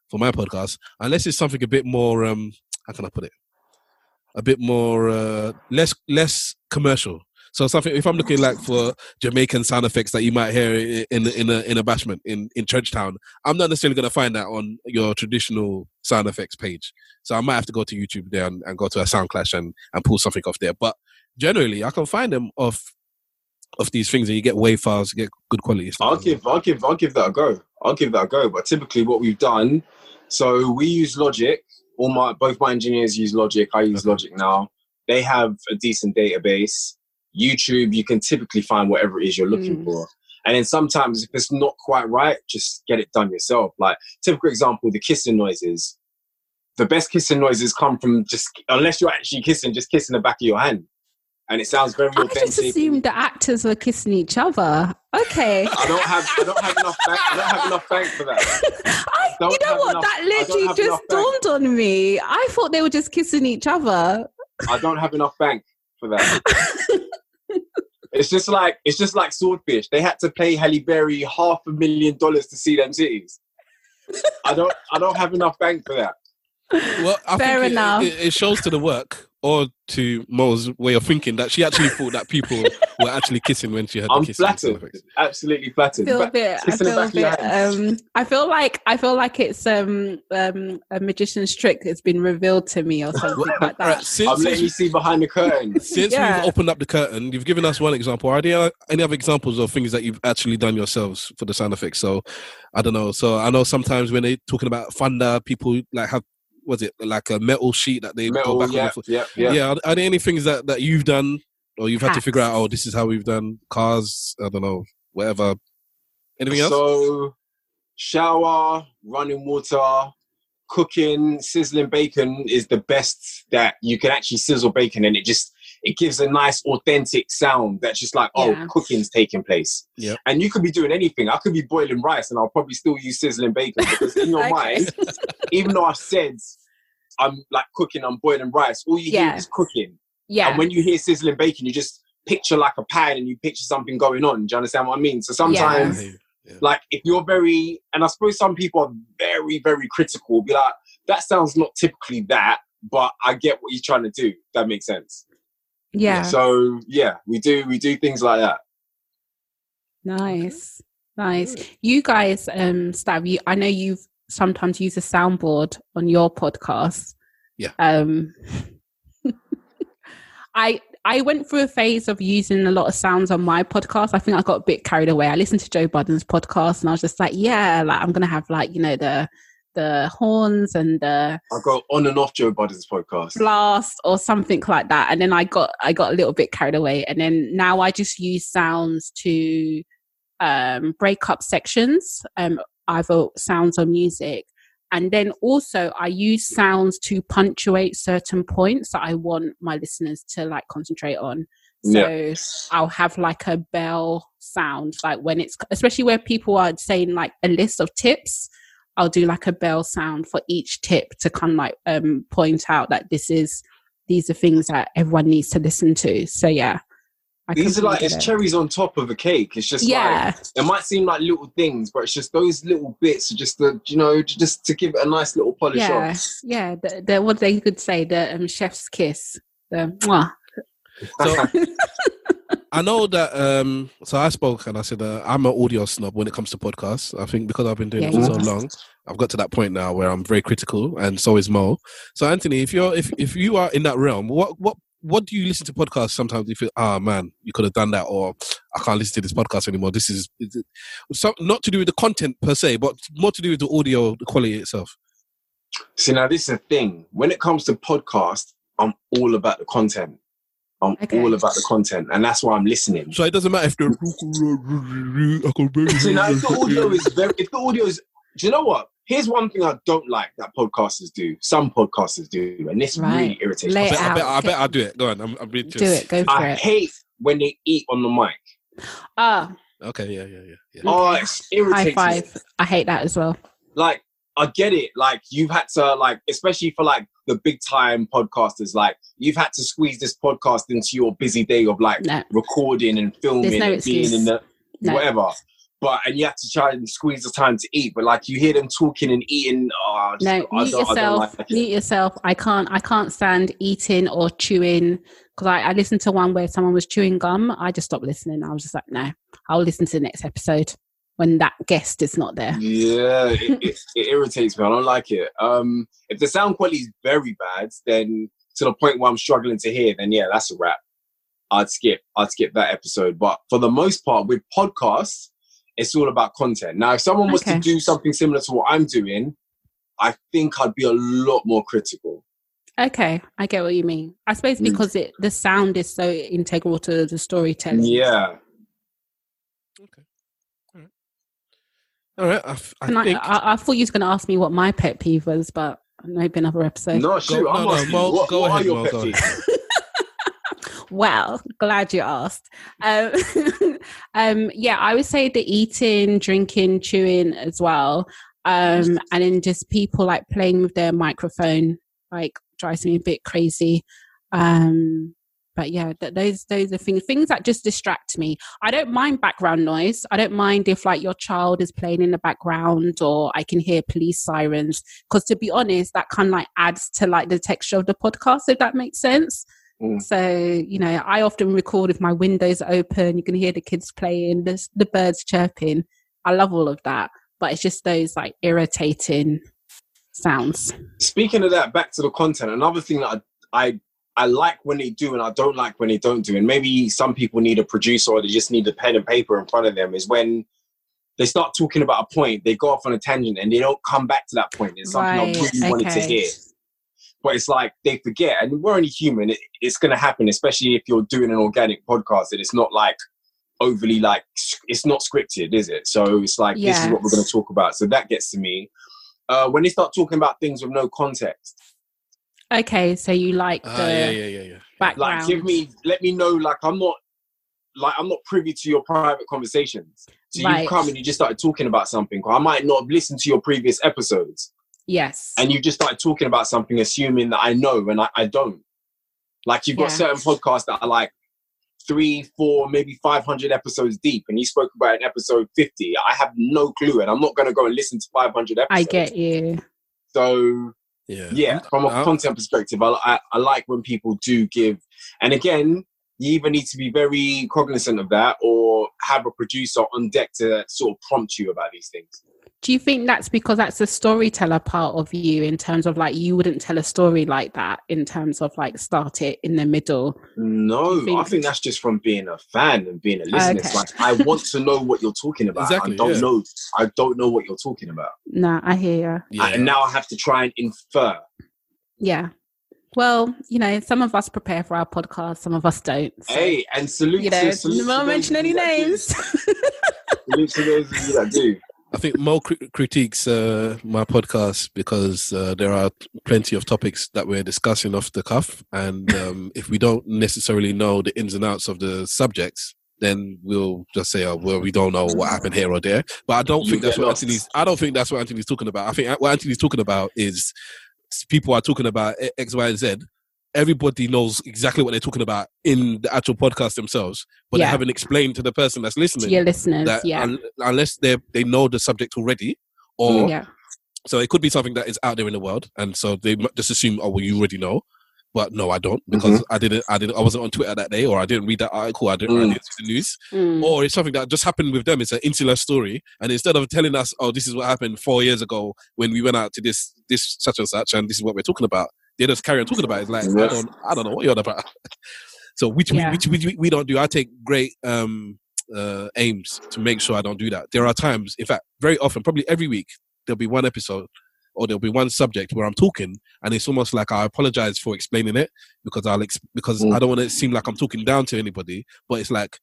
[SPEAKER 1] for my podcast, unless it's something a bit more um how can I put it? A bit more uh less less commercial. So something if I'm looking like for Jamaican sound effects that you might hear in in a in a bashment in in Churchtown, I'm not necessarily going to find that on your traditional sound effects page. So I might have to go to YouTube there and, and go to a sound clash and and pull something off there. But generally, I can find them off of these things, and you get wave files, you get good quality. stuff
[SPEAKER 3] I'll give, I'll give, I'll give that a go. I'll give that a go. But typically, what we've done, so we use Logic. All my both my engineers use Logic. I use
[SPEAKER 1] Okay.
[SPEAKER 3] Logic now. They have a decent database. YouTube, you can typically find whatever it is you're looking
[SPEAKER 2] Mm.
[SPEAKER 3] for. And then sometimes, if it's not quite right, just get it done yourself. Like typical example, the kissing noises. The best kissing noises come from just unless you're actually kissing, just kissing the back of your hand, and it sounds very
[SPEAKER 2] I just assumed the actors were kissing each other. Okay.
[SPEAKER 3] I don't have I don't have enough bank, I don't have enough bank for that.
[SPEAKER 2] I,
[SPEAKER 3] don't
[SPEAKER 2] you know what?
[SPEAKER 3] enough-
[SPEAKER 2] that
[SPEAKER 3] I
[SPEAKER 2] literally just
[SPEAKER 3] bank.
[SPEAKER 2] dawned on me. I thought they were just kissing each other.
[SPEAKER 3] I don't have enough bank for that. it's just like it's just like swordfish. They had to pay Halle Berry half a million dollars to see them cities. I don't I don't have enough bank for that.
[SPEAKER 1] Well, I
[SPEAKER 2] Fair
[SPEAKER 1] think
[SPEAKER 2] enough.
[SPEAKER 1] It, it, shows to the work or to Mo's way of thinking that she actually thought that people were actually kissing when she had
[SPEAKER 3] I'm
[SPEAKER 1] the kissing
[SPEAKER 3] flattered. Absolutely flattered.
[SPEAKER 2] I feel a bit. I
[SPEAKER 3] kiss in the
[SPEAKER 2] feel a
[SPEAKER 3] back of your
[SPEAKER 2] bit. Um, I feel like I feel like it's um um a magician's trick that's been revealed to me or something like
[SPEAKER 1] All right,
[SPEAKER 2] that.
[SPEAKER 1] since,
[SPEAKER 3] I'm letting you see behind the curtain.
[SPEAKER 1] since
[SPEAKER 2] Yeah.
[SPEAKER 1] we've opened up the curtain, you've given us one example. Are there any other examples of things that you've actually done yourselves for the sound effects? So I don't know. So I know sometimes when they're talking about thunder, people like have was it like a metal sheet that they
[SPEAKER 3] Metal,
[SPEAKER 1] go back
[SPEAKER 3] yeah,
[SPEAKER 1] and forth.
[SPEAKER 3] yeah,
[SPEAKER 1] Yeah,
[SPEAKER 3] yeah.
[SPEAKER 1] are, are there any things that, that you've done or you've had to figure out? Oh, this is how we've done cars. I don't know, whatever. Anything else?
[SPEAKER 3] So, shower, running water, cooking, sizzling bacon is the best that you can actually sizzle bacon, and it just it gives a nice authentic sound that's just like oh,
[SPEAKER 2] Yeah.
[SPEAKER 3] cooking's taking place.
[SPEAKER 1] Yep.
[SPEAKER 3] And you could be doing anything. I could be boiling rice, and I'll probably still use sizzling bacon because in your
[SPEAKER 2] Okay.
[SPEAKER 3] mind, even though I've said I'm like cooking, I'm boiling rice, all you hear is cooking.
[SPEAKER 2] Yeah.
[SPEAKER 3] And when you hear sizzling bacon, you just picture like a pan and you picture something going on. Do you understand what I mean? So sometimes,
[SPEAKER 1] Yeah.
[SPEAKER 3] like, if you're very, and I suppose some people are very, very critical, be like, that sounds not typically that, but I get what you're trying to do. That makes sense.
[SPEAKER 2] Yeah.
[SPEAKER 3] So yeah, we do we do things like that.
[SPEAKER 2] Nice. Nice. You guys, um, Stav, you I know you've sometimes used a soundboard on your podcast.
[SPEAKER 1] Yeah.
[SPEAKER 2] Um I I went through a phase of using a lot of sounds on my podcast. I think I got a bit carried away. I listened to Joe Budden's podcast and I was just like, yeah, like I'm gonna have like, you know, the the horns and the
[SPEAKER 3] I go on and off Joe Budden's podcast.
[SPEAKER 2] blast or something like that. And then I got I got a little bit carried away. And then now I just use sounds to um break up sections, um either sounds or music. And then also I use sounds to punctuate certain points that I want my listeners to like concentrate on. So I'll have like a bell sound, like when it's especially where people are saying like a list of tips. I'll do like a bell sound for each tip to kind of like um point out that this is these are things that everyone needs to listen to. So yeah. I
[SPEAKER 3] These are like it's
[SPEAKER 2] it.
[SPEAKER 3] cherries on top of a cake. It's just
[SPEAKER 2] Yeah.
[SPEAKER 3] like it might seem like little things, but it's just those little bits, are just the you know, just to give it a nice little polish
[SPEAKER 2] Yeah.
[SPEAKER 3] on.
[SPEAKER 2] Yeah. The, the what they could say, the um, chef's kiss. The mwah.
[SPEAKER 1] So I know that. Um, so I spoke and I said uh, I'm an audio snob when it comes to podcasts. I think because I've been doing
[SPEAKER 2] Yeah,
[SPEAKER 1] it for so
[SPEAKER 2] are.
[SPEAKER 1] long, I've got to that point now where I'm very critical, and so is Mo. So Anthony, if you're if if you are in that realm, what what what do you listen to podcasts sometimes? You feel, ah man, you could have done that, or I can't listen to this podcast anymore. This is is it- so not to do with the content per se, but more to do with the audio, the quality itself.
[SPEAKER 3] See now this is a thing. When it comes to podcast, I'm all about the content. I'm
[SPEAKER 2] Okay.
[SPEAKER 3] all about the content, and that's why I'm listening.
[SPEAKER 1] So it doesn't matter if the
[SPEAKER 3] See now if the audio is very if the audio is do you know what? Here's one thing I don't like that podcasters do. Some podcasters do, and this
[SPEAKER 2] Right.
[SPEAKER 3] really irritates
[SPEAKER 2] Lay
[SPEAKER 3] me.
[SPEAKER 1] I bet, I, bet, I bet I'll do it. Go on. I'm, I'm really
[SPEAKER 2] Do it. Go for
[SPEAKER 3] I
[SPEAKER 2] it.
[SPEAKER 3] hate when they eat on the mic.
[SPEAKER 2] Ah,
[SPEAKER 1] Okay, yeah, yeah, yeah. yeah.
[SPEAKER 3] Oh,
[SPEAKER 2] Okay.
[SPEAKER 3] it's
[SPEAKER 2] high five. I hate that as well.
[SPEAKER 3] like I get it. Like you've had to like, especially for like the big time podcasters, like you've had to squeeze this podcast into your busy day of like
[SPEAKER 2] No.
[SPEAKER 3] recording and filming
[SPEAKER 2] no
[SPEAKER 3] and being in the
[SPEAKER 2] No.
[SPEAKER 3] whatever. But and you have to try and squeeze the time to eat. But like you hear them talking and eating. Oh, just-
[SPEAKER 2] No, mute
[SPEAKER 3] don't, I don't
[SPEAKER 2] yourself.
[SPEAKER 3] like
[SPEAKER 2] mute yourself. I can't. I can't stand eating or chewing because I, I listened to one where someone was chewing gum. I just stopped listening. I was just like, no, I'll listen to the next episode when that guest is not there.
[SPEAKER 3] Yeah, it, it, it irritates me. I don't like it. Um, if the sound quality is very bad, then to the point where I'm struggling to hear, then yeah, that's a wrap. I'd skip. I'd skip that episode. But for the most part, with podcasts, it's all about content. Now, if someone was
[SPEAKER 2] Okay.
[SPEAKER 3] to do something similar to what I'm doing, I think I'd be a lot more critical.
[SPEAKER 2] Okay, I get what you mean. I suppose
[SPEAKER 3] Mm.
[SPEAKER 2] because it the sound is so integral to the storytelling.
[SPEAKER 3] Yeah.
[SPEAKER 1] All right. I, f- I
[SPEAKER 2] Can I,
[SPEAKER 1] think.
[SPEAKER 2] I, I thought you was going to ask me what my pet peeve was, but maybe another episode.
[SPEAKER 3] No, shoot.
[SPEAKER 1] no,
[SPEAKER 3] I'm
[SPEAKER 1] no,
[SPEAKER 3] asking
[SPEAKER 1] Mo,
[SPEAKER 3] what,
[SPEAKER 1] go
[SPEAKER 3] what
[SPEAKER 1] ahead,
[SPEAKER 3] are your
[SPEAKER 1] Mo,
[SPEAKER 3] pet
[SPEAKER 1] go
[SPEAKER 3] peeves?
[SPEAKER 2] Well, glad you asked. Um, um, yeah, I would say the eating, drinking, chewing as well. Um, and then just people like playing with their microphone, like drives me a bit crazy. Um, but yeah, th- those those are things things that just distract me. I don't mind background noise. I don't mind if like your child is playing in the background or I can hear police sirens. Because to be honest, that kind of like adds to like the texture of the podcast, if that makes sense.
[SPEAKER 3] Mm.
[SPEAKER 2] So, you know, I often record with my windows open. You can hear the kids playing, the, the birds chirping. I love all of that. But it's just those like irritating sounds.
[SPEAKER 3] speaking of that, back to the content. Another thing that I, I I like when they do, and I don't like when they don't do. And maybe some people need a producer, or they just need a pen and paper in front of them. Is when they start talking about a point, they go off on a tangent, and they don't come back to that point. It's something I
[SPEAKER 2] Right,
[SPEAKER 3] really wanted to hear, but it's like they forget. And we're only human. It, it's going to happen, especially if you're doing an organic podcast. And it's not like overly like it's not scripted, is it? So it's like this is what we're going to talk about. So that gets to me. Uh, when they start talking about things with no context,
[SPEAKER 2] Okay, so you like
[SPEAKER 1] Ah,
[SPEAKER 2] the
[SPEAKER 1] yeah, yeah, yeah, yeah.
[SPEAKER 2] background.
[SPEAKER 3] like give me, let me know. Like I'm not, like I'm not privy to your private conversations. So you come and you just started talking about something. I might not have listened to your previous episodes,
[SPEAKER 2] Yes.
[SPEAKER 3] and you just started talking about something, assuming that I know, and I, I don't. Like you've got
[SPEAKER 2] Yeah.
[SPEAKER 3] certain podcasts that are like three, four, maybe 500 episodes deep, and you spoke about an episode 50. I have no clue, and I'm not going to go and listen to 500 episodes.
[SPEAKER 2] I get you.
[SPEAKER 3] So
[SPEAKER 1] Yeah.
[SPEAKER 3] yeah, from a content perspective, I, I, I like when people do give. And again, you either need to be very cognizant of that or have a producer on deck to sort of prompt you about these things.
[SPEAKER 2] Do you think that's because that's the storyteller part of you in terms of like you wouldn't tell a story like that in terms of like start it in the middle?
[SPEAKER 3] No,
[SPEAKER 2] think-
[SPEAKER 3] I think that's just from being a fan and being a listener.
[SPEAKER 2] Okay.
[SPEAKER 3] like I want to know what you're talking about.
[SPEAKER 1] Exactly,
[SPEAKER 3] I don't
[SPEAKER 1] yeah.
[SPEAKER 3] know. I don't know what you're talking about,
[SPEAKER 2] No, I hear you.
[SPEAKER 1] Yeah.
[SPEAKER 3] and now I have to try and infer.
[SPEAKER 2] Yeah. Well, you know, some of us prepare for our podcast, some of us don't. So,
[SPEAKER 3] Hey, and salute
[SPEAKER 2] you know,
[SPEAKER 3] to salute to
[SPEAKER 2] no
[SPEAKER 3] those
[SPEAKER 2] mention any
[SPEAKER 3] you that do.
[SPEAKER 2] names.
[SPEAKER 3] Salute to those of you that do.
[SPEAKER 1] I think Mo cri- critiques uh, my podcast because uh, there are plenty of topics that we're discussing off the cuff, and um, if we don't necessarily know the ins and outs of the subjects, then we'll just say, "Oh, well, we don't know what happened here or there." But I don't
[SPEAKER 3] You
[SPEAKER 1] think that's what
[SPEAKER 3] lost.
[SPEAKER 1] Anthony's. I don't think that's what Anthony's talking about. I think what Anthony's talking about is people are talking about X, Y, and Z. Everybody knows exactly what they're talking about in the actual podcast themselves, but
[SPEAKER 2] Yeah.
[SPEAKER 1] they haven't explained to the person that's listening.
[SPEAKER 2] to your listeners, yeah.
[SPEAKER 1] un- unless they they know the subject already, or
[SPEAKER 2] yeah.
[SPEAKER 1] so it could be something that is out there in the world, and so they just assume, oh, well, you already know. But no, I don't because I didn't. I didn't. I wasn't on Twitter that day, or I didn't read that article. I didn't. I
[SPEAKER 3] Mm.
[SPEAKER 1] didn't see the news,
[SPEAKER 2] Mm.
[SPEAKER 1] or it's something that just happened with them. It's an insular story, and instead of telling us, oh, this is what happened four years ago when we went out to this this such and such, and this is what we're talking about, they just carry on talking about it. It's like I don't. I don't know what you're on about. so which
[SPEAKER 2] Yeah.
[SPEAKER 1] we, which which we, we don't do. I take great um uh aims to make sure I don't do that. There are times, in fact, very often, probably every week, there'll be one episode or there'll be one subject where I'm talking, and it's almost like I apologize for explaining it because I'll ex- because
[SPEAKER 3] Mm.
[SPEAKER 1] I don't want it to seem like I'm talking down to anybody, but it's like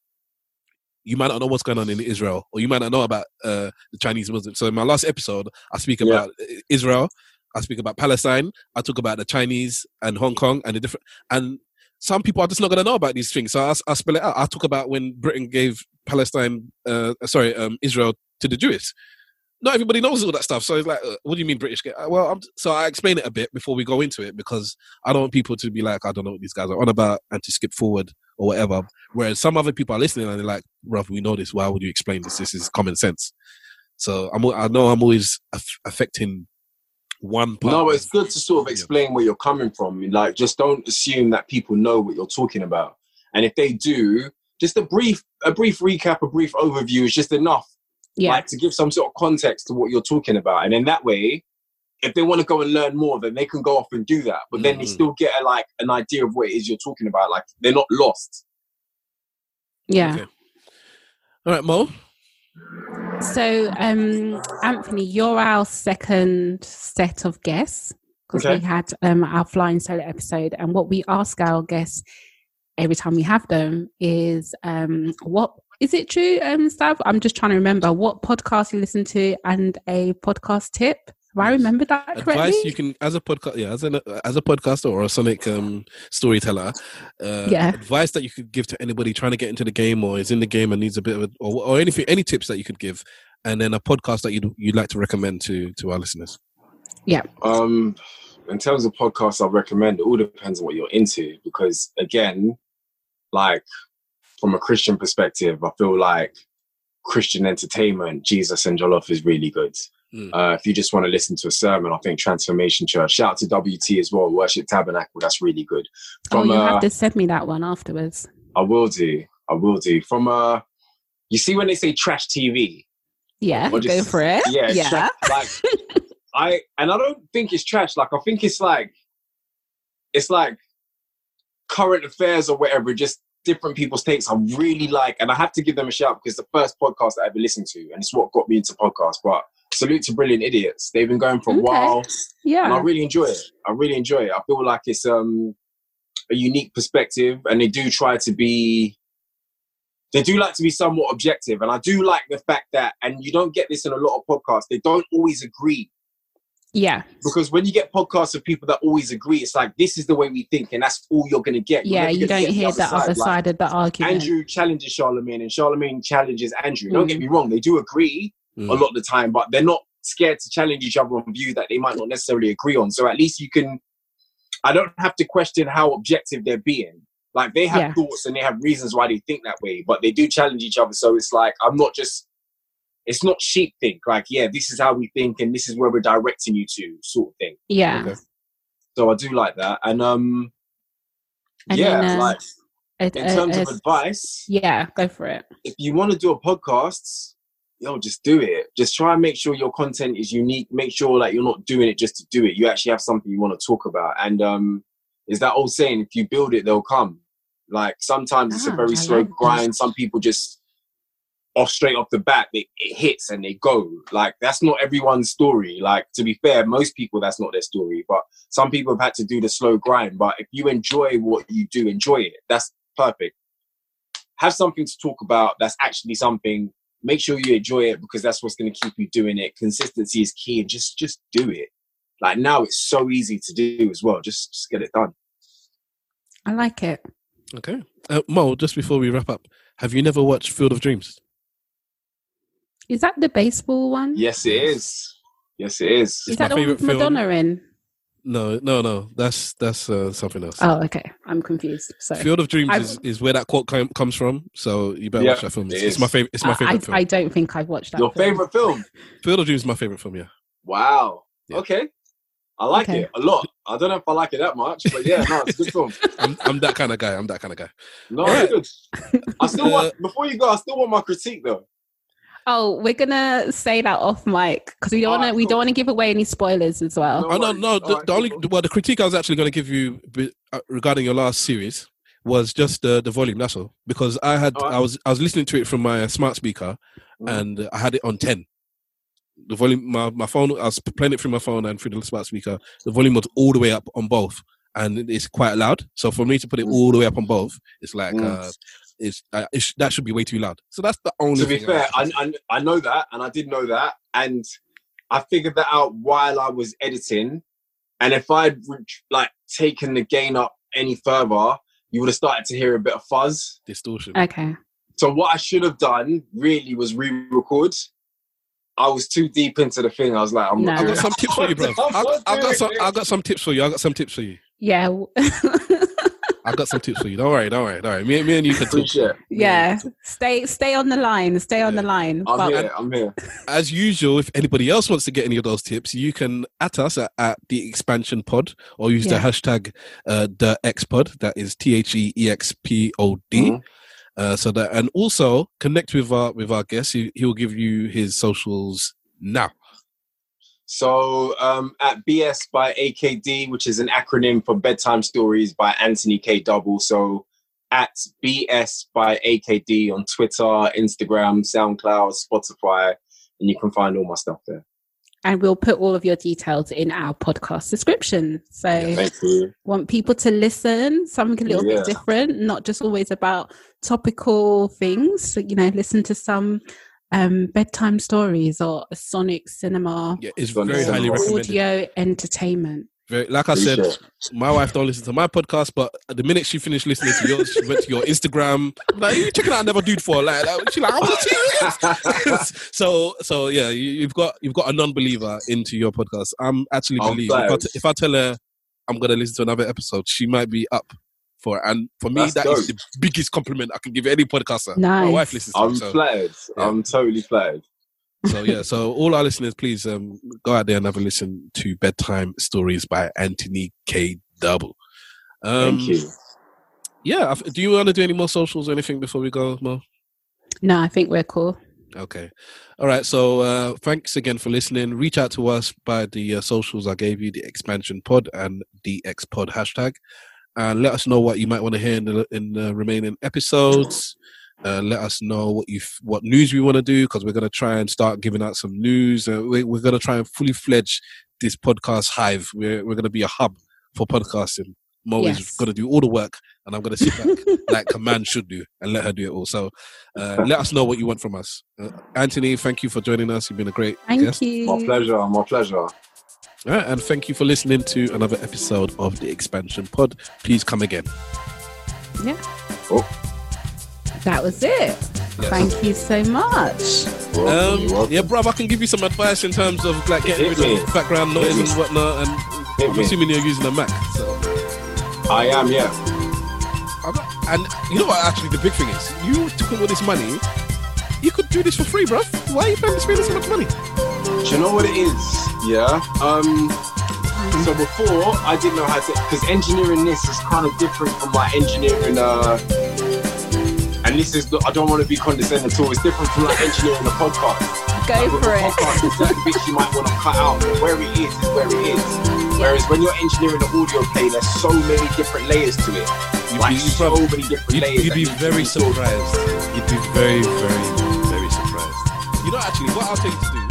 [SPEAKER 1] you might not know what's going on in Israel, or you might not know about uh, the Chinese Muslims. So in my last episode, I speak
[SPEAKER 3] Yeah.
[SPEAKER 1] about Israel, I speak about Palestine, I talk about the Chinese and Hong Kong and the different and some people are just not going to know about these things. So I, I spell it out. I talk about when Britain gave Palestine, uh, sorry, um, Israel to the Jews. Not everybody knows all that stuff. So it's like, uh, what do you mean British? Well, I'm, so I explain it a bit before we go into it because I don't want people to be like, I don't know what these guys are on about and to skip forward or whatever. Whereas some other people are listening and they're like, Ruff, we know this. Why would you explain this? This is common sense. So I'm, I know I'm always aff- affecting one part.
[SPEAKER 3] No, it's good to sort of explain where you're coming from. Like, just don't assume that people know what you're talking about. And if they do, just a brief, a brief recap, a brief overview is just enough.
[SPEAKER 2] Yeah.
[SPEAKER 3] Like to give some sort of context to what you're talking about, and in that way, if they want to go and learn more, then they can go off and do that. But then they
[SPEAKER 1] Mhm.
[SPEAKER 3] still get a, like an idea of what it is you're talking about. Like they're not lost.
[SPEAKER 2] yeah.
[SPEAKER 1] Okay. All right, Mo.
[SPEAKER 2] So, um, Anthony, you're our second set of guests because
[SPEAKER 3] Okay.
[SPEAKER 2] we had um, our flying solo episode, and what we ask our guests every time we have them is, um, "What is it true, um, Stav? I'm just trying to remember what podcast you listen to and a podcast tip. Have I remembered that correctly?
[SPEAKER 1] advice you can as a podcast yeah as a as a podcaster or a sonic um storyteller uh
[SPEAKER 2] Yeah.
[SPEAKER 1] advice that you could give to anybody trying to get into the game or is in the game and needs a bit of a, or, or anything any tips that you could give and then a podcast that you'd you'd like to recommend to to our listeners Yeah.
[SPEAKER 3] Um, in terms of podcasts, I recommend it all depends on what you're into because again, like from a Christian perspective, I feel like Christian entertainment, Jesus and Jollof is really good.
[SPEAKER 1] Mm.
[SPEAKER 3] Uh, if you just want to listen to a sermon, I think Transformation Church. Shout out to WT as well, Worship Tabernacle. That's really good.
[SPEAKER 2] oh,
[SPEAKER 3] From
[SPEAKER 2] you
[SPEAKER 3] uh,
[SPEAKER 2] have to send me that one afterwards.
[SPEAKER 3] I will do. I will do. From uh, you see when they say trash TV,
[SPEAKER 2] Yeah,
[SPEAKER 3] Or
[SPEAKER 2] go for it.
[SPEAKER 3] yeah,
[SPEAKER 2] yeah.
[SPEAKER 3] tra- like I and I don't think it's trash. Like I think it's like it's like current affairs or whatever. Just different people's takes. I really like, and I have to give them a shout because the first podcast I ever listened to, and it's what got me into podcasts. But salute to Brilliant Idiots. They've been going for a
[SPEAKER 2] Okay.
[SPEAKER 3] while, Yeah. and I really enjoy it. I really enjoy it. I feel like it's um a unique perspective, and they do try to be. They do like to be somewhat objective, and I do like the fact that, and you don't get this in a lot of podcasts. They don't always agree
[SPEAKER 2] Yeah.
[SPEAKER 3] because when you get podcasts of people that always agree, it's like this is the way we think, and that's all you're going to get. You're
[SPEAKER 2] Yeah. You
[SPEAKER 3] gonna
[SPEAKER 2] don't hear the other
[SPEAKER 3] Like,
[SPEAKER 2] side of the argument.
[SPEAKER 3] Andrew challenges Charlamagne, and Charlamagne challenges Andrew. Don't
[SPEAKER 2] Mm.
[SPEAKER 3] get me wrong; they do agree
[SPEAKER 1] Mm.
[SPEAKER 3] a lot of the time, but they're not scared to challenge each other on views that they might not necessarily agree on. So at least you can. I don't have to question how objective they're being. Like they have
[SPEAKER 2] Yeah.
[SPEAKER 3] thoughts and they have reasons why they think that way, but they do challenge each other. So it's like I'm not just. It's not sheep think like yeah, this is how we think and this is where we're directing you to sort of thing.
[SPEAKER 2] yeah.
[SPEAKER 1] Okay.
[SPEAKER 3] So I do like that, and um,
[SPEAKER 2] And
[SPEAKER 3] yeah,
[SPEAKER 2] then, uh,
[SPEAKER 3] like
[SPEAKER 2] A-
[SPEAKER 3] In
[SPEAKER 2] a-
[SPEAKER 3] terms
[SPEAKER 2] a-
[SPEAKER 3] of advice,
[SPEAKER 2] yeah, go for it.
[SPEAKER 3] if you want to do a podcast, yo, just do it. Just try and make sure your content is unique. Make sure like you're not doing it just to do it. You actually have something you want to talk about. And um, is that old saying, if you build it, they'll come. Like sometimes it's a
[SPEAKER 2] Ah,
[SPEAKER 3] very
[SPEAKER 2] I
[SPEAKER 3] slow
[SPEAKER 2] like that.
[SPEAKER 3] grind. Some people just off straight off the bat, they, it hits and they go. Like that's not everyone's story. Like to be fair, most people that's not their story. But some people have had to do the slow grind. But if you enjoy what you do, enjoy it. That's perfect. Have something to talk about that's actually something. Make sure you enjoy it because that's what's going to keep you doing it. Consistency is key, and just just do it. Like now, it's so easy to do as well. Just just get it done.
[SPEAKER 2] I like it.
[SPEAKER 1] Okay. Uh, Mo, just before we wrap up, have you never watched Field of Dreams?
[SPEAKER 2] Is that the baseball one?
[SPEAKER 3] Yes, it is. Yes, it is.
[SPEAKER 2] Is
[SPEAKER 1] It's
[SPEAKER 2] that
[SPEAKER 1] my
[SPEAKER 2] the one with
[SPEAKER 1] film.
[SPEAKER 2] Madonna in?
[SPEAKER 1] No, no, no. That's that's uh, something else.
[SPEAKER 2] Oh, okay. I'm confused. Sorry.
[SPEAKER 1] Field of Dreams
[SPEAKER 2] I've-
[SPEAKER 1] is, is where that quote com- comes from. So you better
[SPEAKER 3] Yeah,
[SPEAKER 1] watch that film. It's,
[SPEAKER 3] it
[SPEAKER 1] it's my favorite. It's my
[SPEAKER 2] Uh,
[SPEAKER 1] favorite
[SPEAKER 2] I,
[SPEAKER 1] film.
[SPEAKER 2] I don't think I've watched that.
[SPEAKER 3] Your
[SPEAKER 2] film.
[SPEAKER 3] favorite film?
[SPEAKER 1] Field of Dreams is my favorite film. Yeah.
[SPEAKER 3] Wow.
[SPEAKER 1] Yeah.
[SPEAKER 3] Okay. I like
[SPEAKER 2] Okay.
[SPEAKER 3] it a lot. I don't know if I like it that much, but yeah, no, it's a good film.
[SPEAKER 1] I'm, I'm that kind of guy. I'm that kind of guy.
[SPEAKER 3] No,
[SPEAKER 1] Alright.
[SPEAKER 3] good. I still want before you go. I still want my critique though.
[SPEAKER 2] Oh, we're gonna say that off mic because we don't want to.
[SPEAKER 3] Alright,
[SPEAKER 2] We
[SPEAKER 3] cool.
[SPEAKER 2] don't want to give away any spoilers as well.
[SPEAKER 3] No
[SPEAKER 1] oh no, no. The,
[SPEAKER 3] Alright,
[SPEAKER 1] the only
[SPEAKER 3] cool.
[SPEAKER 1] well, the critique I was actually going to give you uh, regarding your last series was just the the volume. That's all. Because I had
[SPEAKER 3] Alright.
[SPEAKER 1] I was I was listening to it from my smart speaker
[SPEAKER 3] Mhm.
[SPEAKER 1] and I had it on ten. The volume, my, my phone, I was playing it through my phone and through the smart speaker. The volume was all the way up on both, and it's quite loud. So for me to put it
[SPEAKER 3] Mm.
[SPEAKER 1] all the way up on both, it's like
[SPEAKER 3] Mm.
[SPEAKER 1] uh, it's, uh, it's that should be way too loud. So that's the only.
[SPEAKER 3] to be
[SPEAKER 1] thing
[SPEAKER 3] fair,
[SPEAKER 1] I,
[SPEAKER 3] I, I I know that, and I did know that, and I figured that out while I was editing. And if I'd re- like taken the gain up any further, you would have started to hear a bit of fuzz.
[SPEAKER 1] distortion.
[SPEAKER 2] Okay.
[SPEAKER 3] So what I should have done really was re-record. I was too deep into the thing. I was like, I'm
[SPEAKER 2] No.
[SPEAKER 1] I
[SPEAKER 3] doing
[SPEAKER 1] got some tips for you, bro.
[SPEAKER 3] I'm
[SPEAKER 1] I,
[SPEAKER 3] not
[SPEAKER 1] got some.
[SPEAKER 3] it.
[SPEAKER 1] I got some tips for you. I got some tips for you.
[SPEAKER 2] Yeah. w-
[SPEAKER 1] I got some tips for you. Don't worry. Don't worry. Don't worry. Me, me and you can talk.
[SPEAKER 3] Appreciate it.
[SPEAKER 2] yeah. Stay. Stay on the line. Stay on
[SPEAKER 1] Yeah.
[SPEAKER 2] the line.
[SPEAKER 3] I'm
[SPEAKER 2] But-
[SPEAKER 3] here. I'm here.
[SPEAKER 1] as usual, if anybody else wants to get any of those tips, you can at us at, at the expansion pod or use the hashtag uh, the X pod. That is T H E E X P O D.
[SPEAKER 3] Mhm.
[SPEAKER 1] Uh, so that and also connect with our with our guest. He, he will give you his socials now.
[SPEAKER 3] So um, at BS by AKD, which is an acronym for Bedtime Stories by Anthony K. Double. So at BS by AKD on Twitter, Instagram, SoundCloud, Spotify, and you can find all my stuff there.
[SPEAKER 2] and we'll put all of your details in our podcast description. So
[SPEAKER 3] you.
[SPEAKER 2] want people to listen something a little
[SPEAKER 3] Yeah.
[SPEAKER 2] bit different, not just always about topical things. So, you know, listen to some um, bedtime stories or Sonic cinema,
[SPEAKER 1] Yeah, it's
[SPEAKER 3] Gonna
[SPEAKER 1] very highly
[SPEAKER 3] it.
[SPEAKER 1] recommended.
[SPEAKER 2] audio entertainment.
[SPEAKER 1] Very, like I said, my wife don't listen to my podcast, but the minute she finished listening to yours, she went to your Instagram. Like, you checking out Never Dude for? Like, like she like, I want to see this. so, so yeah, you, you've got you've got a non-believer into your podcast. I'm actually believe if I, if I tell her I'm gonna listen to another episode, she might be up for it. And for me,
[SPEAKER 3] That's
[SPEAKER 1] that is
[SPEAKER 3] dope.
[SPEAKER 1] the biggest compliment I can give any podcaster.
[SPEAKER 2] Nice.
[SPEAKER 1] My wife listens to
[SPEAKER 3] I'm
[SPEAKER 1] it, so,
[SPEAKER 3] flattered.
[SPEAKER 1] Yeah.
[SPEAKER 3] I'm totally flattered.
[SPEAKER 1] so yeah. So all our listeners, please um, go out there and have a listen to Bedtime Stories by Anthony K. Double. Um,
[SPEAKER 3] Thank you.
[SPEAKER 1] Yeah. Do you want to do any more socials or anything before we go, Mo?
[SPEAKER 2] No, I think we're cool.
[SPEAKER 1] Okay. All right. So uh, thanks again for listening. Reach out to us by the uh, socials I gave you, the expansion pod and the X pod hashtag. And let us know what you might want to hear in the, in the remaining episodes. Uh, let us know what you what news we want to do because we're going to try and start giving out some news. Uh, we, we're going to try and fully fledge this podcast hive. We're we're going to be a hub for podcasting. Mo is going to do all the work, and I'm going to sit back like a man should do and let her do it all. So uh, let us know what you want from us. Uh, Anthony, thank you for joining us. You've been a great
[SPEAKER 2] Thank
[SPEAKER 1] guest.
[SPEAKER 2] you.
[SPEAKER 3] My pleasure. My pleasure.
[SPEAKER 1] All right, and thank you for listening to another episode of the Expansion Pod. Please come again. Yeah. Oh.
[SPEAKER 2] That was it. Thank you so much.
[SPEAKER 1] Um, yeah, bruv, I can give you some advice in terms of like getting
[SPEAKER 3] Hit
[SPEAKER 1] rid
[SPEAKER 3] me.
[SPEAKER 1] of background noise
[SPEAKER 3] Hit
[SPEAKER 1] and whatnot. And
[SPEAKER 3] Hit
[SPEAKER 1] I'm
[SPEAKER 3] me.
[SPEAKER 1] assuming you're using a Mac. So,
[SPEAKER 3] I am, yeah.
[SPEAKER 1] I'm not- and you know what? Actually, the big thing is, you took all this money. You could do this for free, bro. Why are you paying spending so much money?
[SPEAKER 3] Do you know what it is? Yeah. Um. So before I didn't know how to, because engineering this is kind of different from like engineering uh and this is I don't want to be condescending at all. It's different from like engineering a podcast.
[SPEAKER 2] Go
[SPEAKER 3] Like,
[SPEAKER 2] for it.
[SPEAKER 3] podcast, there's certain bits you might want to cut out, but where it is is where it is. Whereas when you're engineering an audio play, there's so many different layers to it.
[SPEAKER 1] You'd
[SPEAKER 3] Like
[SPEAKER 1] be- you'd
[SPEAKER 3] so many different
[SPEAKER 1] You'd,
[SPEAKER 3] layers.
[SPEAKER 1] you'd be
[SPEAKER 3] need to
[SPEAKER 1] very surprised. You'd be very, very, very surprised. You know, actually, what I'll tell you to do